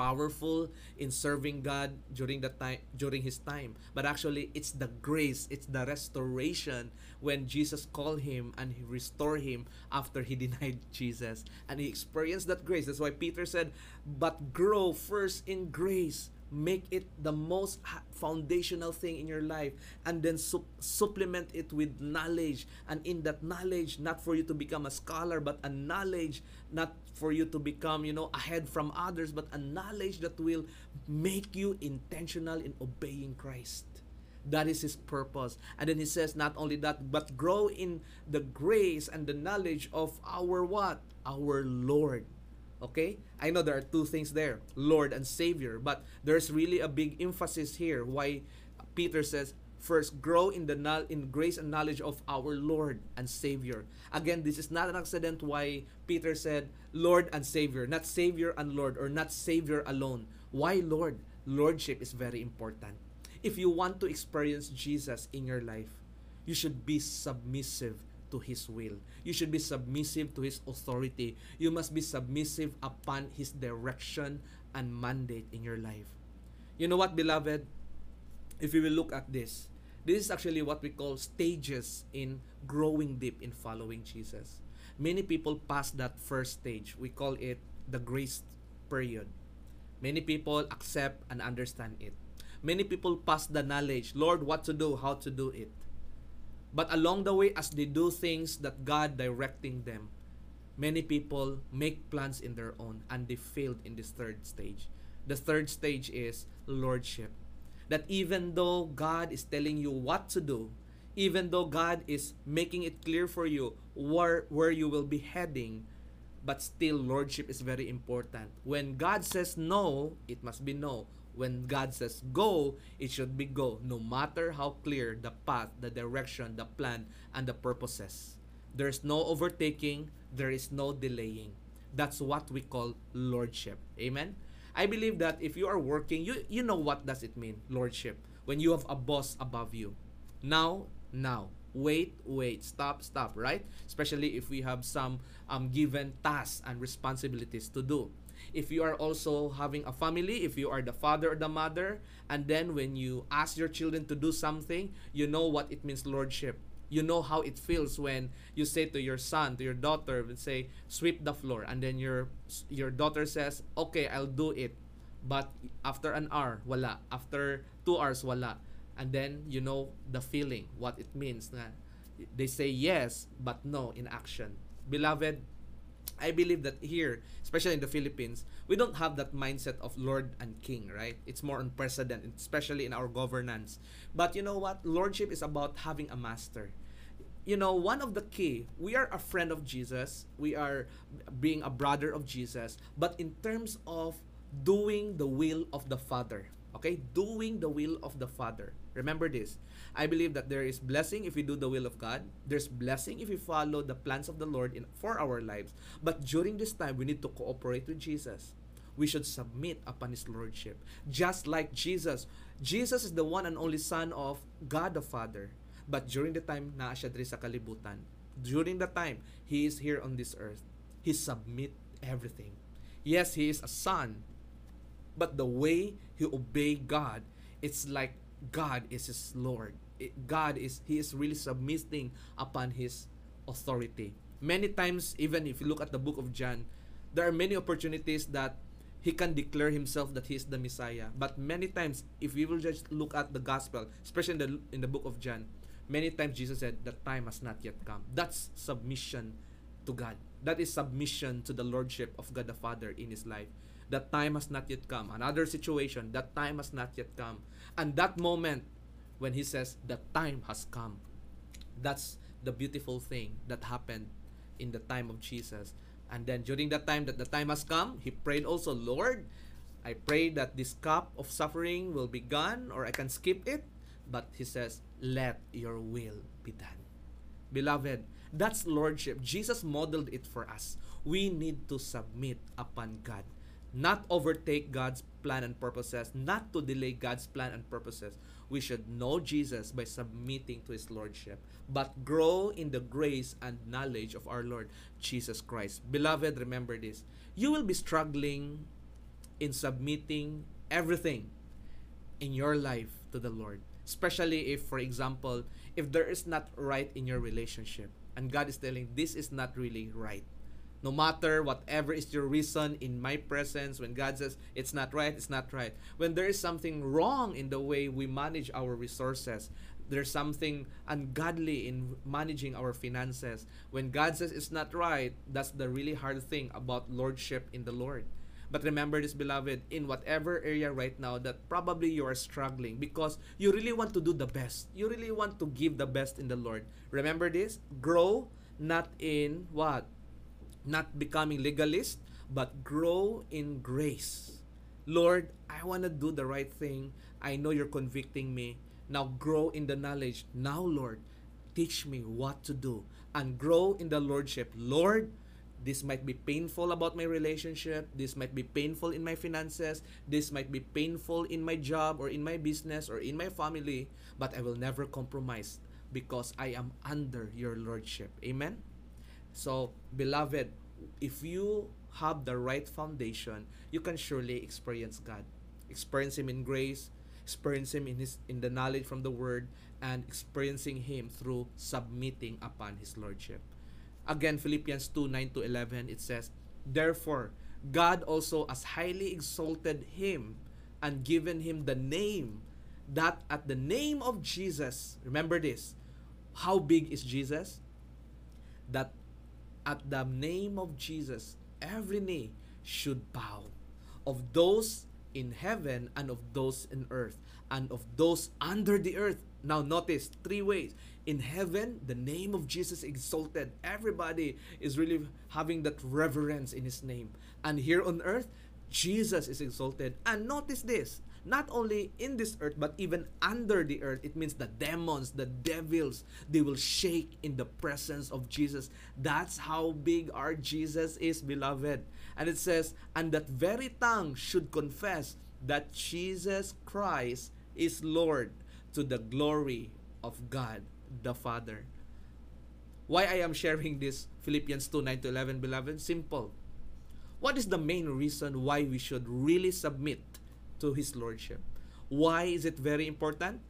powerful in serving God during the time during his time. But actually it's the grace it's the restoration when Jesus called him and he restored him after he denied Jesus. And he experienced that grace. That's why Peter said but grow first in grace make it the most foundational thing in your life and then su- supplement it with knowledge. And in that knowledge not for you to become a scholar but a knowledge not for you to become you know ahead from others but a knowledge that will make you intentional in obeying Christ. That is his purpose. And then he says not only that but grow in the grace and the knowledge of our what? Our lord Okay? I know there are two things there, Lord and Savior, but there's really a big emphasis here why Peter says, first grow in the in grace and knowledge of our Lord and Savior. Again, this is not an accident why Peter said Lord and Savior, not Savior and Lord or not Savior alone. Why Lord? Lordship is very important. If you want to experience Jesus in your life, you should be submissive to His will. You should be submissive to His authority. You must be submissive upon His direction and mandate in your life. You know what, beloved? If we will look at this, this is actually what we call stages in growing deep in following Jesus. Many people pass that first stage. We call it the grace period. Many people accept and understand it. Many people pass the knowledge, Lord, what to do, how to do it. But along the way, as they do things that God directing them, many people make plans in their own and they failed in this third stage. The third stage is lordship. That even though God is telling you what to do, even though God is making it clear for you where, where you will be heading, but still lordship is very important. When God says no, it must be no when God says go, it should be go, no matter how clear the path, the direction, the plan, and the purposes. There's no overtaking, there is no delaying. That's what we call lordship. Amen. I believe that if you are working, you you know what does it mean, lordship. When you have a boss above you. Now, now, wait, wait, stop, stop, right? Especially if we have some um, given tasks and responsibilities to do if you are also having a family, if you are the father or the mother, and then when you ask your children to do something, you know what it means lordship. You know how it feels when you say to your son, to your daughter, say, sweep the floor, and then your your daughter says, okay, I'll do it. But after an hour, wala. After two hours, wala. And then you know the feeling, what it means. They say yes, but no in action. Beloved, I believe that here, especially in the Philippines, we don't have that mindset of Lord and King, right? It's more on precedent, especially in our governance. But you know what? Lordship is about having a master. You know, one of the key, we are a friend of Jesus, we are being a brother of Jesus, but in terms of doing the will of the Father, okay? Doing the will of the Father. Remember this I believe that there is blessing if we do the will of God. There's blessing if we follow the plans of the Lord in for our lives. But during this time, we need to cooperate with Jesus. We should submit upon His Lordship. Just like Jesus. Jesus is the one and only Son of God the Father. But during the time na siya sa kalibutan, during the time He is here on this earth, He submit everything. Yes, He is a Son. But the way He obey God, it's like God is his Lord. God is he is really submitting upon his authority. Many times even if you look at the book of John, there are many opportunities that he can declare himself that he is the Messiah. But many times if we will just look at the gospel, especially in the in the book of John, many times Jesus said the time has not yet come. That's submission to God. That is submission to the lordship of God the Father in his life. That time has not yet come. Another situation, that time has not yet come. And that moment when he says the time has come. That's the beautiful thing that happened in the time of Jesus. And then during that time that the time has come, he prayed also, Lord, I pray that this cup of suffering will be gone or I can skip it. But he says, let your will be done. Beloved, that's lordship. Jesus modeled it for us. We need to submit upon God, not overtake God's plan and purposes, not to delay God's plan and purposes. We should know Jesus by submitting to his lordship, but grow in the grace and knowledge of our Lord Jesus Christ. Beloved, remember this. You will be struggling in submitting everything in your life to the Lord. Especially if, for example, if there is not right in your relationship and God is telling this is not really right. No matter whatever is your reason in my presence, when God says it's not right, it's not right. When there is something wrong in the way we manage our resources, there's something ungodly in managing our finances. When God says it's not right, that's the really hard thing about lordship in the Lord. But remember this, beloved, in whatever area right now that probably you are struggling because you really want to do the best. You really want to give the best in the Lord. Remember this? Grow not in what? Not becoming legalist, but grow in grace. Lord, I want to do the right thing. I know you're convicting me. Now grow in the knowledge. Now, Lord, teach me what to do and grow in the Lordship. Lord, this might be painful about my relationship. This might be painful in my finances. This might be painful in my job or in my business or in my family. But I will never compromise because I am under your Lordship. Amen? So, beloved, if you have the right foundation, you can surely experience God. Experience Him in grace, experience Him in His in the knowledge from the Word, and experiencing Him through submitting upon His Lordship. Again, Philippians 2 9 to 11, it says, Therefore, God also has highly exalted him and given him the name that at the name of Jesus, remember this, how big is Jesus? That at the name of Jesus, every knee should bow of those in heaven and of those in earth and of those under the earth. Now, notice three ways. In heaven, the name of Jesus exalted. Everybody is really having that reverence in his name. And here on earth, Jesus is exalted. And notice this not only in this earth, but even under the earth. It means the demons, the devils, they will shake in the presence of Jesus. That's how big our Jesus is, beloved. And it says, and that very tongue should confess that Jesus Christ is Lord to the glory of God the Father. Why I am sharing this Philippians 2 9 to 11, beloved? Simple. What is the main reason why we should really submit to His Lordship? Why is it very important?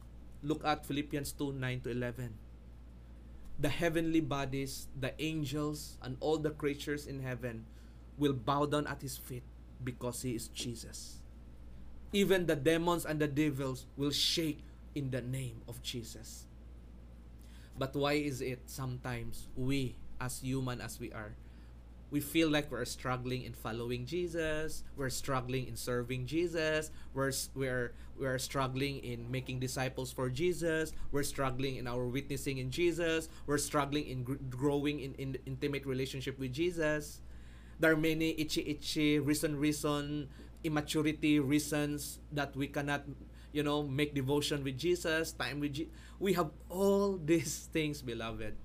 Look at Philippians 2 9 to 11. The heavenly bodies, the angels, and all the creatures in heaven will bow down at His feet because He is Jesus. Even the demons and the devils will shake in the name of Jesus. But why is it sometimes we, as human as we are, we feel like we're struggling in following Jesus, we're struggling in serving Jesus, we're we're we're struggling in making disciples for Jesus, we're struggling in our witnessing in Jesus, we're struggling in gr- growing in, in intimate relationship with Jesus. There are many itchy itchy reason reason immaturity reasons that we cannot you know make devotion with Jesus, time with Je- we have all these things beloved.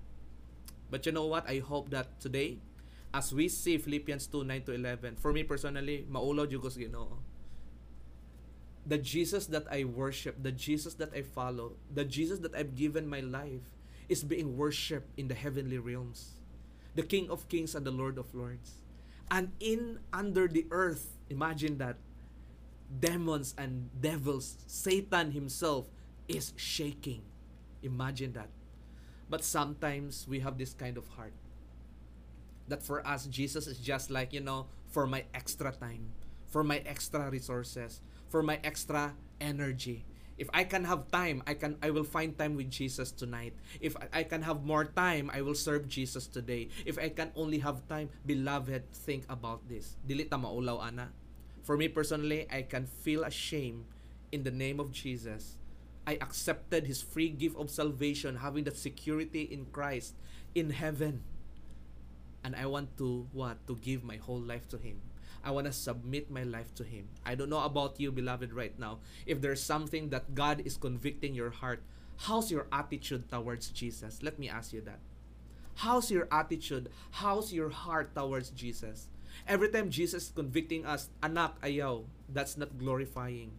But you know what? I hope that today as we see Philippians 2, 9 to 11, for me personally, maulaw jugos ginoo. The Jesus that I worship, the Jesus that I follow, the Jesus that I've given my life is being worshipped in the heavenly realms. The King of Kings and the Lord of Lords. And in under the earth, imagine that demons and devils, Satan himself is shaking. Imagine that. But sometimes we have this kind of heart. That for us, Jesus is just like, you know, for my extra time, for my extra resources, for my extra energy. If I can have time, I can I will find time with Jesus tonight. If I can have more time, I will serve Jesus today. If I can only have time, beloved, think about this. Dili ta maulaw ana. For me personally, I can feel ashamed in the name of Jesus. I accepted his free gift of salvation, having that security in Christ in heaven. And I want to what? To give my whole life to him. I want to submit my life to Him. I don't know about you, beloved, right now. If there's something that God is convicting your heart, how's your attitude towards Jesus? Let me ask you that. How's your attitude? How's your heart towards Jesus? Every time Jesus is convicting us, anak, ayaw, that's not glorifying.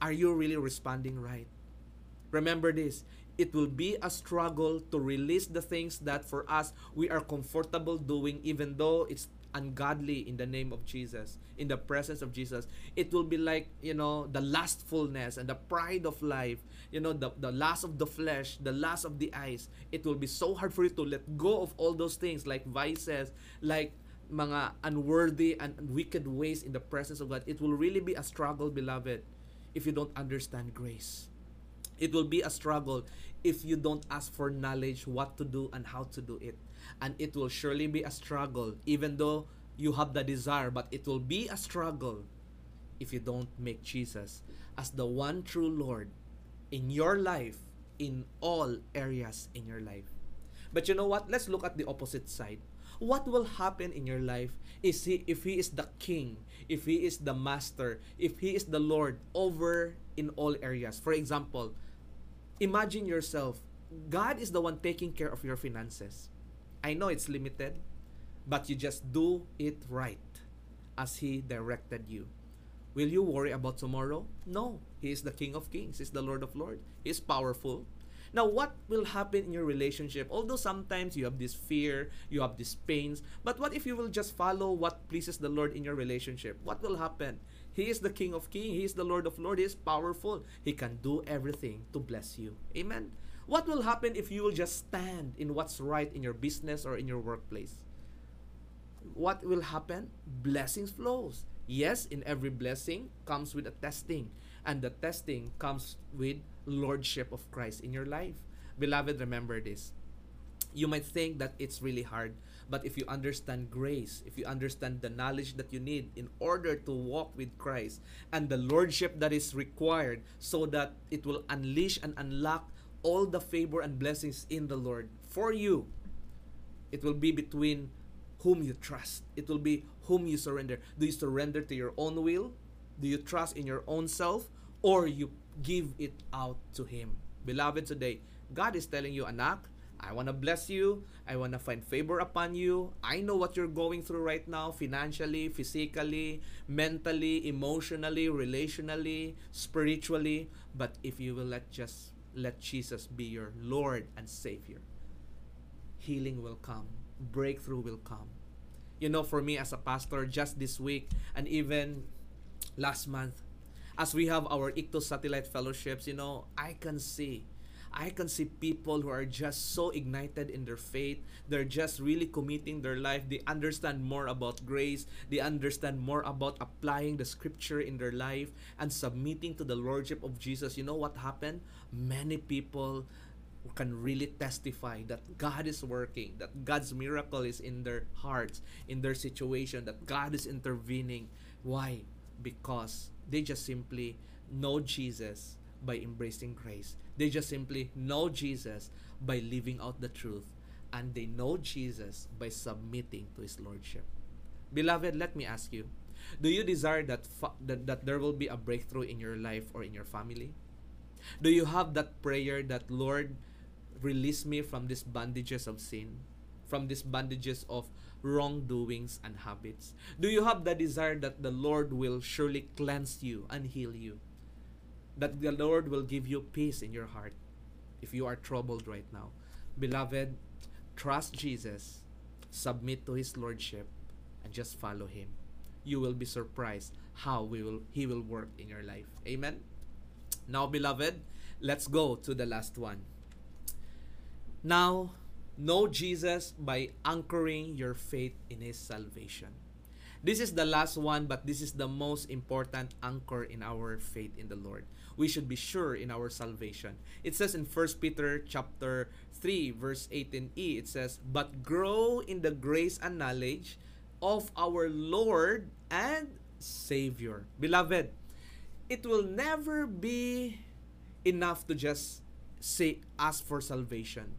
Are you really responding right? Remember this, it will be a struggle to release the things that for us we are comfortable doing even though it's ungodly in the name of Jesus, in the presence of Jesus, it will be like, you know, the lustfulness and the pride of life, you know, the, the lust of the flesh, the lust of the eyes. It will be so hard for you to let go of all those things like vices, like mga unworthy and wicked ways in the presence of God. It will really be a struggle, beloved, if you don't understand grace. It will be a struggle if you don't ask for knowledge what to do and how to do it. And it will surely be a struggle even though you have the desire but it will be a struggle if you don't make Jesus as the one true Lord in your life in all areas in your life. But you know what? Let's look at the opposite side. What will happen in your life is he if he is the king if he is the master if he is the lord over in all areas. For example imagine yourself god is the one taking care of your finances I know it's limited, but you just do it right as He directed you. Will you worry about tomorrow? No. He is the King of Kings. He's the Lord of Lords. He's powerful. Now, what will happen in your relationship? Although sometimes you have this fear, you have these pains, but what if you will just follow what pleases the Lord in your relationship? What will happen? He is the King of Kings. He is the Lord of Lords. He is powerful. He can do everything to bless you. Amen. What will happen if you will just stand in what's right in your business or in your workplace? What will happen? Blessings flows. Yes, in every blessing comes with a testing, and the testing comes with lordship of Christ in your life. Beloved, remember this. You might think that it's really hard, but if you understand grace, if you understand the knowledge that you need in order to walk with Christ and the lordship that is required so that it will unleash and unlock all the favor and blessings in the Lord for you. It will be between whom you trust. It will be whom you surrender. Do you surrender to your own will? Do you trust in your own self? Or you give it out to Him? Beloved, today, God is telling you, anak, I want to bless you. I want to find favor upon you. I know what you're going through right now financially, physically, mentally, emotionally, relationally, spiritually. But if you will let just let Jesus be your Lord and Savior. Healing will come, breakthrough will come. You know, for me as a pastor, just this week and even last month, as we have our Ictus Satellite Fellowships, you know, I can see I can see people who are just so ignited in their faith. They're just really committing their life. They understand more about grace. They understand more about applying the scripture in their life and submitting to the lordship of Jesus. You know what happened? Many people can really testify that God is working, that God's miracle is in their hearts, in their situation, that God is intervening. Why? Because they just simply know Jesus by embracing grace. They just simply know Jesus by living out the truth, and they know Jesus by submitting to His Lordship. Beloved, let me ask you do you desire that, fa- that, that there will be a breakthrough in your life or in your family? Do you have that prayer that, Lord, release me from these bandages of sin, from these bandages of wrongdoings and habits? Do you have the desire that the Lord will surely cleanse you and heal you? That the Lord will give you peace in your heart if you are troubled right now. Beloved, trust Jesus, submit to his lordship, and just follow him. You will be surprised how we will he will work in your life. Amen. Now, beloved, let's go to the last one. Now, know Jesus by anchoring your faith in His salvation. This is the last one, but this is the most important anchor in our faith in the Lord. We should be sure in our salvation. It says in 1 Peter chapter 3 verse 18e it says, "But grow in the grace and knowledge of our Lord and Savior." Beloved, it will never be enough to just say ask for salvation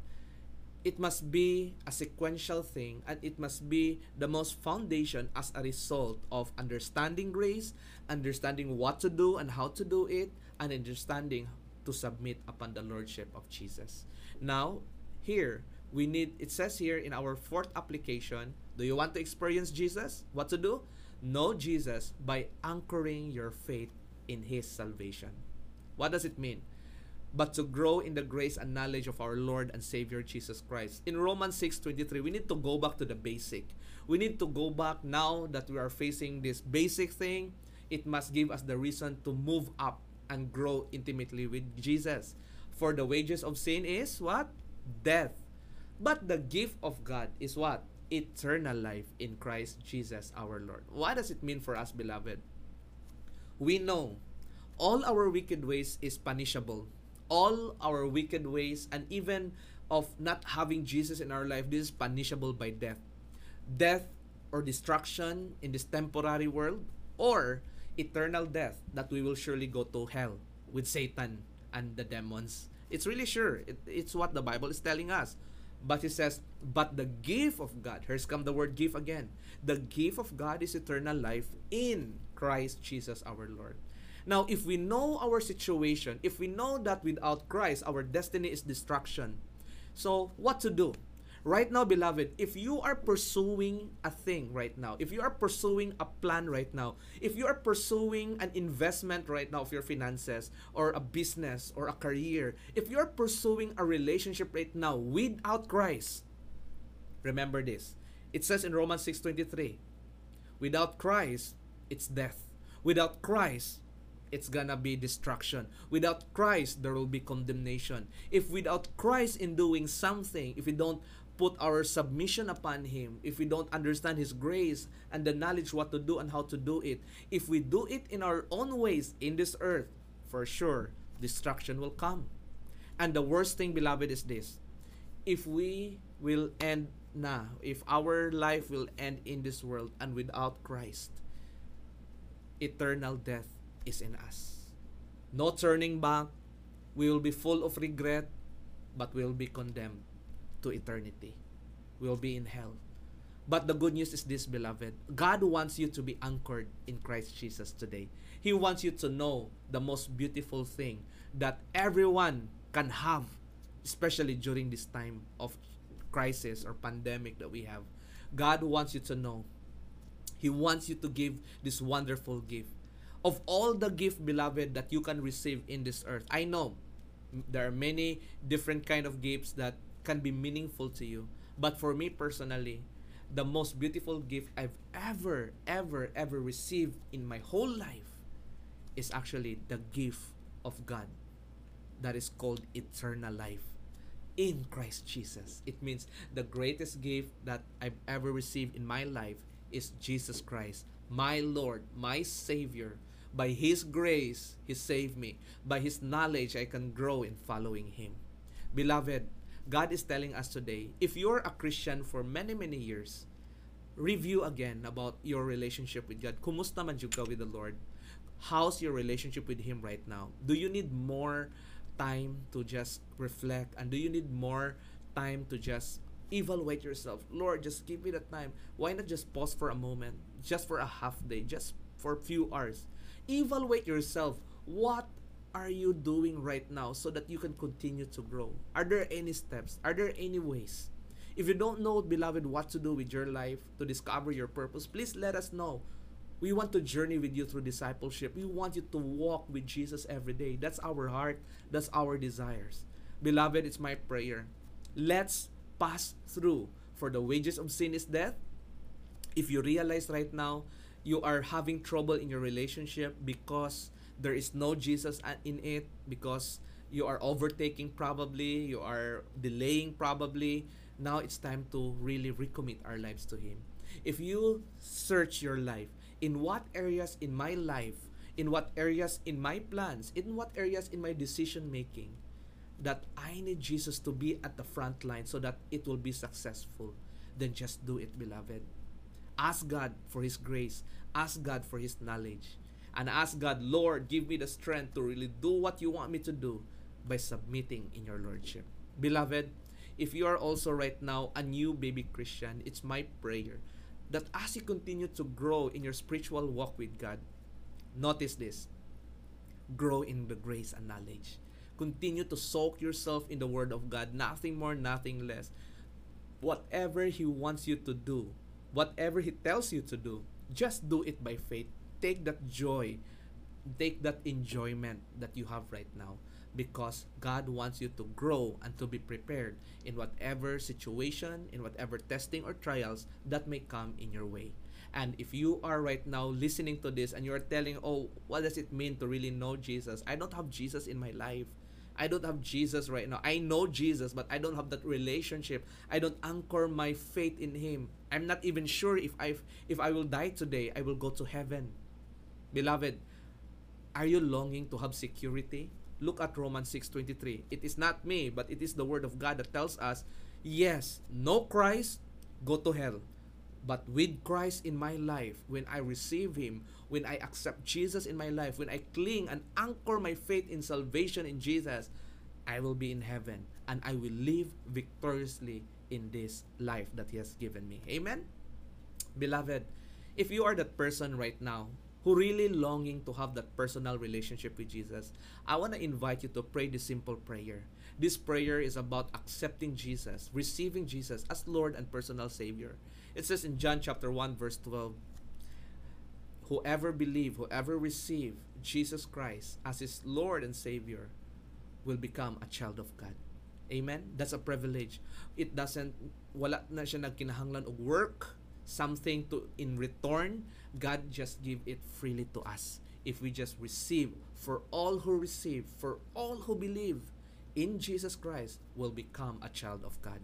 it must be a sequential thing and it must be the most foundation as a result of understanding grace, understanding what to do and how to do it, and understanding to submit upon the lordship of Jesus. Now, here we need it says here in our fourth application, do you want to experience Jesus? What to do? Know Jesus by anchoring your faith in his salvation. What does it mean? but to grow in the grace and knowledge of our Lord and Savior Jesus Christ. In Romans 6:23, we need to go back to the basic. We need to go back now that we are facing this basic thing. It must give us the reason to move up and grow intimately with Jesus. For the wages of sin is what? Death. But the gift of God is what? Eternal life in Christ Jesus our Lord. What does it mean for us, beloved? We know all our wicked ways is punishable all our wicked ways and even of not having Jesus in our life, this is punishable by death. Death or destruction in this temporary world or eternal death that we will surely go to hell with Satan and the demons. It's really sure. It, it's what the Bible is telling us. But he says, but the gift of God, here's come the word gift again. The gift of God is eternal life in Christ Jesus our Lord. Now, if we know our situation, if we know that without Christ, our destiny is destruction, so what to do? Right now, beloved, if you are pursuing a thing right now, if you are pursuing a plan right now, if you are pursuing an investment right now of your finances or a business or a career, if you are pursuing a relationship right now without Christ, remember this. It says in Romans 6:23, without Christ, it's death. Without Christ, it's gonna be destruction. Without Christ, there will be condemnation. If without Christ in doing something, if we don't put our submission upon Him, if we don't understand His grace and the knowledge what to do and how to do it, if we do it in our own ways in this earth, for sure, destruction will come. And the worst thing, beloved, is this. If we will end now, if our life will end in this world and without Christ, eternal death is in us. No turning back. We will be full of regret, but we will be condemned to eternity. Will be in hell. But the good news is this, beloved. God wants you to be anchored in Christ Jesus today. He wants you to know the most beautiful thing that everyone can have, especially during this time of crisis or pandemic that we have. God wants you to know. He wants you to give this wonderful gift of all the gift beloved that you can receive in this earth i know there are many different kind of gifts that can be meaningful to you but for me personally the most beautiful gift i've ever ever ever received in my whole life is actually the gift of god that is called eternal life in Christ Jesus. It means the greatest gift that I've ever received in my life is Jesus Christ, my Lord, my Savior, by His grace, He saved me. By His knowledge, I can grow in following Him. Beloved, God is telling us today, if you're a Christian for many, many years, review again about your relationship with God. Kumusta man ka with the Lord? How's your relationship with Him right now? Do you need more time to just reflect? And do you need more time to just evaluate yourself? Lord, just give me the time. Why not just pause for a moment? Just for a half day? Just for a few hours? evaluate yourself. What are you doing right now so that you can continue to grow? Are there any steps? Are there any ways? If you don't know, beloved, what to do with your life to discover your purpose, please let us know. We want to journey with you through discipleship. We want you to walk with Jesus every day. That's our heart, that's our desires. Beloved, it's my prayer. Let's pass through. For the wages of sin is death. If you realize right now you are having trouble in your relationship because there is no Jesus in it because you are overtaking probably, you are delaying probably. Now it's time to really recommit our lives to Him. If you search your life, in what areas in my life, in what areas in my plans, in what areas in my decision making, that I need Jesus to be at the front line so that it will be successful, then just do it, beloved. Ask God for His grace, ask God for His knowledge, and ask God, Lord, give me the strength to really do what you want me to do by submitting in your Lordship. Beloved, if you are also right now a new baby Christian, it's my prayer that as you continue to grow in your spiritual walk with God, notice this grow in the grace and knowledge. Continue to soak yourself in the Word of God, nothing more, nothing less. Whatever He wants you to do, whatever He tells you to do, just do it by faith. Take that joy, take that enjoyment that you have right now because God wants you to grow and to be prepared in whatever situation, in whatever testing or trials that may come in your way. And if you are right now listening to this and you are telling, oh, what does it mean to really know Jesus? I don't have Jesus in my life. I don't have Jesus right now. I know Jesus, but I don't have that relationship. I don't anchor my faith in Him. I'm not even sure if I if I will die today, I will go to heaven. Beloved, are you longing to have security? Look at Romans 6:23. It is not me, but it is the word of God that tells us, yes, no Christ, go to hell. But with Christ in my life, when I receive Him, when I accept Jesus in my life, when I cling and anchor my faith in salvation in Jesus, I will be in heaven and I will live victoriously in this life that He has given me. Amen? Beloved, if you are that person right now who really longing to have that personal relationship with Jesus, I want to invite you to pray this simple prayer. This prayer is about accepting Jesus, receiving Jesus as Lord and personal Savior. It says in John chapter 1 verse 12, whoever believe, whoever receive Jesus Christ as his Lord and Savior will become a child of God. Amen? That's a privilege. It doesn't, wala na siya nagkinahanglan og work, something to in return God just give it freely to us. If we just receive for all who receive for all who believe in Jesus Christ will become a child of God.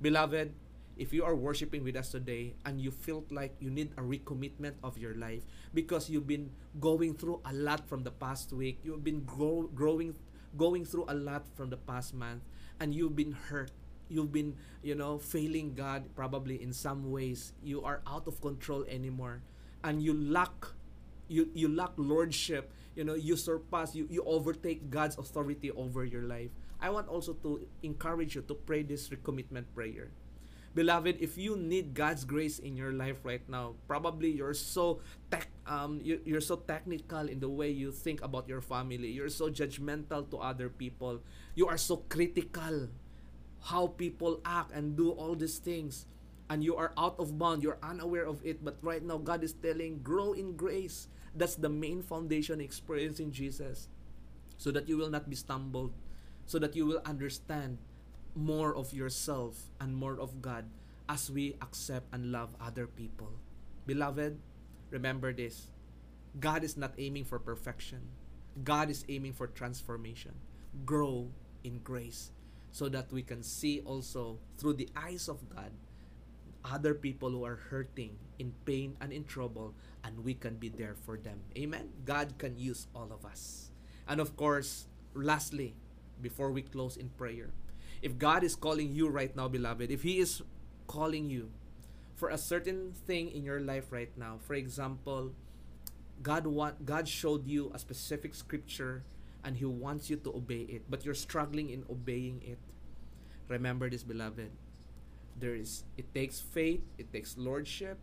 Beloved if you are worshiping with us today and you felt like you need a recommitment of your life because you've been going through a lot from the past week you've been grow, growing going through a lot from the past month and you've been hurt you've been you know failing god probably in some ways you are out of control anymore and you lack you you lack lordship you know you surpass you you overtake god's authority over your life. I want also to encourage you to pray this recommitment prayer. Beloved if you need god's grace in your life right now probably you're so tech um you, you're so technical in the way you think about your family. You're so judgmental to other people. You are so critical how people act and do all these things and you are out of bound you're unaware of it but right now god is telling grow in grace. That's the main foundation experiencing jesus so that you will not be stumbled so that you will understand more of yourself and more of god as we accept and love other people. Beloved remember this. God is not aiming for perfection. God is aiming for transformation. Grow in grace so that we can see also through the eyes of God other people who are hurting, in pain, and in trouble, and we can be there for them. Amen? God can use all of us. And of course, lastly, before we close in prayer, if God is calling you right now, beloved, if He is calling you for a certain thing in your life right now, for example, God want God showed you a specific scripture and He wants you to obey it, but you're struggling in obeying it. Remember this, beloved. There is it takes faith, it takes lordship,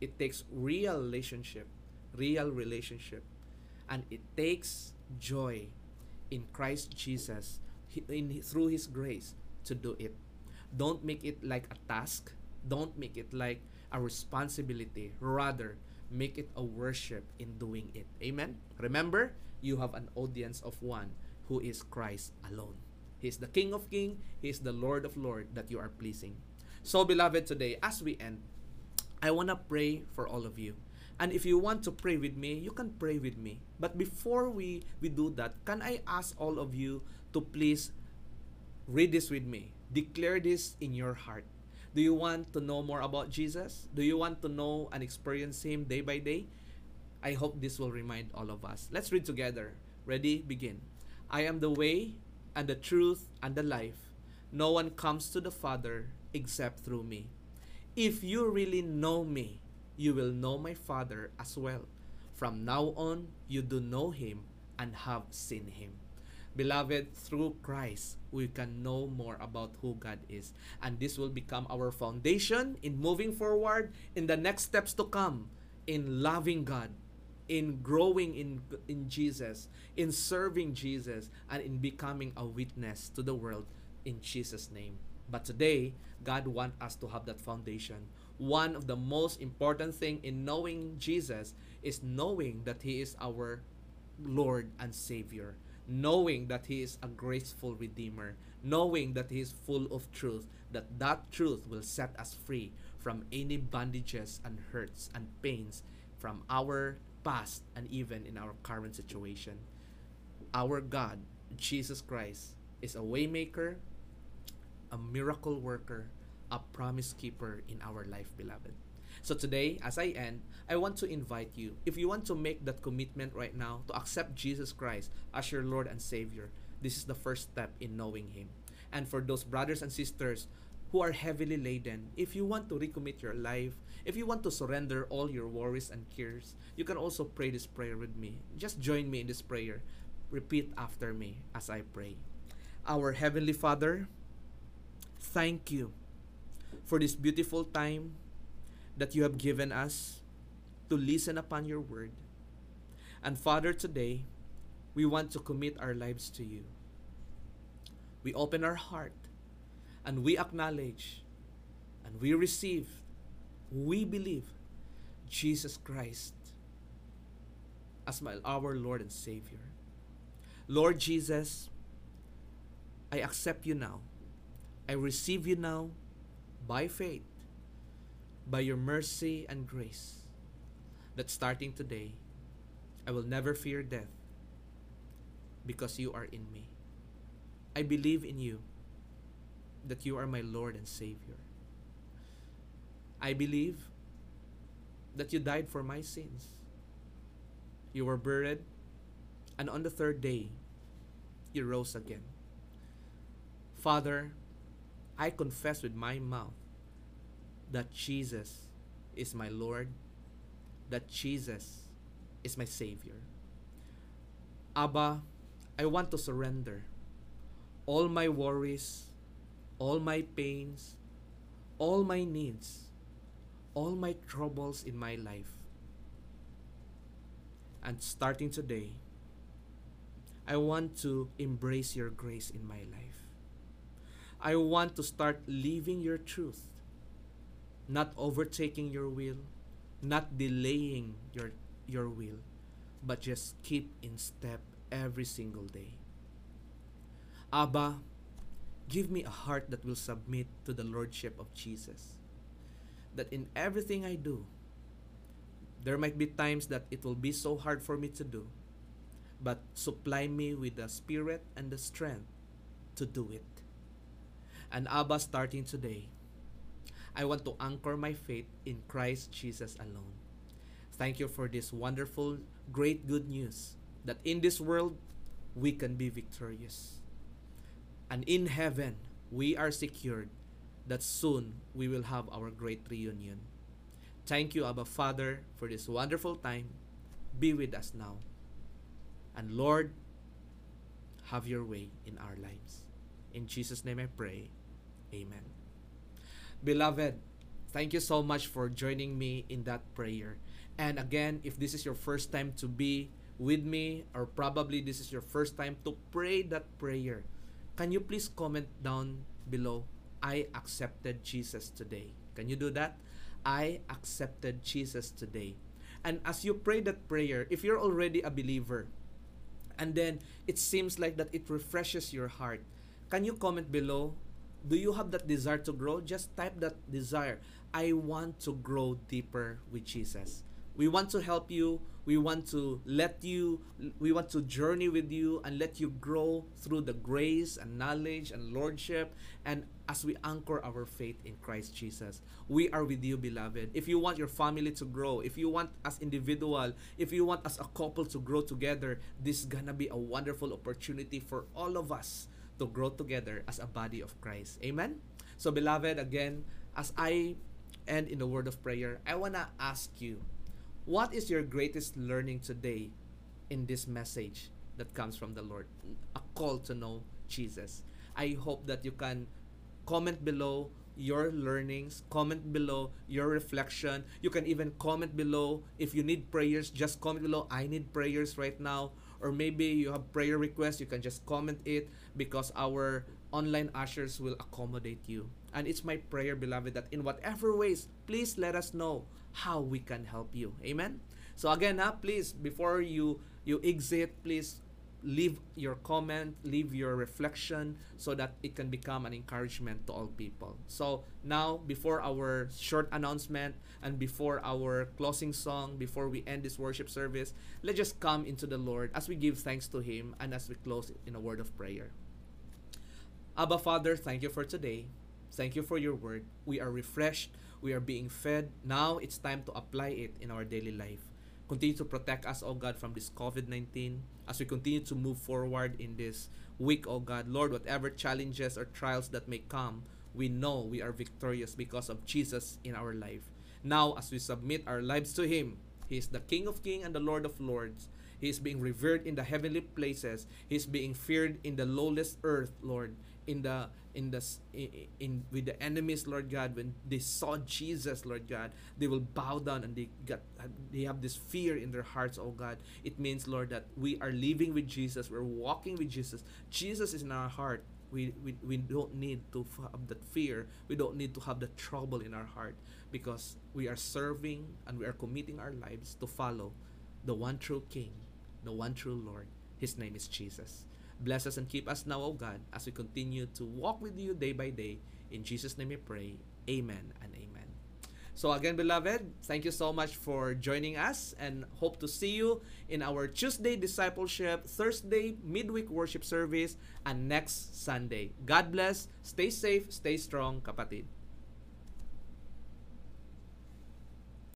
it takes real relationship, real relationship, and it takes joy in Christ Jesus in through His grace to do it. Don't make it like a task. Don't make it like a responsibility. Rather, make it a worship in doing it. Amen. Remember, you have an audience of one who is Christ alone. He is the King of Kings, He is the Lord of Lords that you are pleasing. So, beloved, today, as we end, I want to pray for all of you And if you want to pray with me, you can pray with me. But before we, we do that, can I ask all of you to please read this with me? Declare this in your heart. Do you want to know more about Jesus? Do you want to know and experience Him day by day? I hope this will remind all of us. Let's read together. Ready? Begin. I am the way and the truth and the life. No one comes to the Father except through me. If you really know me, you will know my Father as well. From now on, you do know him and have seen him. Beloved, through Christ, we can know more about who God is. And this will become our foundation in moving forward in the next steps to come in loving God, in growing in, in Jesus, in serving Jesus, and in becoming a witness to the world in Jesus' name. But today, God wants us to have that foundation. One of the most important thing in knowing Jesus is knowing that He is our Lord and Savior, knowing that He is a graceful Redeemer, knowing that He is full of truth, that that truth will set us free from any bondages and hurts and pains from our past and even in our current situation. Our God, Jesus Christ, is a waymaker, a miracle worker, a promise keeper in our life, beloved. So today, as I end, I want to invite you, if you want to make that commitment right now to accept Jesus Christ as your Lord and Savior, this is the first step in knowing Him. And for those brothers and sisters who are heavily laden, if you want to recommit your life, if you want to surrender all your worries and cares, you can also pray this prayer with me. Just join me in this prayer. Repeat after me as I pray. Our Heavenly Father, thank you for this beautiful time that you have given us to listen upon your word. And Father, today, we want to commit our lives to you. We open our heart and we acknowledge and we receive, we believe Jesus Christ as my, our Lord and Savior. Lord Jesus, I accept you now. I receive you now by faith, by your mercy and grace, that starting today, I will never fear death because you are in me. I believe in you that you are my Lord and Savior. I believe that you died for my sins. You were buried, and on the third day, you rose again. Father, I confess with my mouth that Jesus is my Lord, that Jesus is my Savior. Abba, I want to surrender all my worries, all my pains, all my needs, all my troubles in my life. And starting today, I want to embrace your grace in my life. I want to start living your truth, not overtaking your will, not delaying your, your will, but just keep in step every single day. Abba, give me a heart that will submit to the Lordship of Jesus. That in everything I do, there might be times that it will be so hard for me to do, but supply me with the spirit and the strength to do it. And Abba, starting today, I want to anchor my faith in Christ Jesus alone. Thank you for this wonderful, great good news that in this world we can be victorious. And in heaven we are secured that soon we will have our great reunion. Thank you, Abba Father, for this wonderful time. Be with us now. And Lord, have your way in our lives. In Jesus' name I pray. Amen. Beloved, thank you so much for joining me in that prayer. And again, if this is your first time to be with me, or probably this is your first time to pray that prayer, can you please comment down below? I accepted Jesus today. Can you do that? I accepted Jesus today. And as you pray that prayer, if you're already a believer, and then it seems like that it refreshes your heart, can you comment below do you have that desire to grow? Just type that desire. I want to grow deeper with Jesus. We want to help you. We want to let you, we want to journey with you and let you grow through the grace and knowledge and lordship. And as we anchor our faith in Christ Jesus, we are with you, beloved. If you want your family to grow, if you want as individual, if you want as a couple to grow together, this is gonna be a wonderful opportunity for all of us to grow together as a body of Christ. Amen? So, beloved, again, as I end in the word of prayer, I wanna ask you, what is your greatest learning today in this message that comes from the Lord? A call to know Jesus. I hope that you can comment below your learnings, comment below your reflection. You can even comment below if you need prayers, just comment below. I need prayers right now. Or maybe you have prayer requests, you can just comment it because our online ushers will accommodate you. And it's my prayer, beloved, that in whatever ways, please let us know how we can help you. Amen? So again, ha, please, before you you exit, please leave your comment, leave your reflection so that it can become an encouragement to all people. So now, before our short announcement and before our closing song, before we end this worship service, let's just come into the Lord as we give thanks to Him and as we close in a word of prayer. Abba Father, thank you for today. Thank you for your word. We are refreshed. We are being fed. Now it's time to apply it in our daily life. Continue to protect us, O God, from this COVID 19 as we continue to move forward in this week, O God. Lord, whatever challenges or trials that may come, we know we are victorious because of Jesus in our life. Now, as we submit our lives to Him, He is the King of Kings and the Lord of Lords. He is being revered in the heavenly places. He is being feared in the lowest earth, Lord in the in the in, with the enemies lord god when they saw jesus lord god they will bow down and they got they have this fear in their hearts oh god. It means lord that we are living with jesus. We're walking with jesus. Jesus is in our heart. We, we, we don't need to have that fear. We don't need to have the trouble in our heart because we are serving and we are committing our lives to follow the one true king the one true lord. His name is jesus Bless us and keep us now, O God, as we continue to walk with you day by day. In Jesus' name we pray. Amen and amen. So again, beloved, thank you so much for joining us and hope to see you in our Tuesday discipleship, Thursday midweek worship service, and next Sunday. God bless. Stay safe, stay strong, kapatid.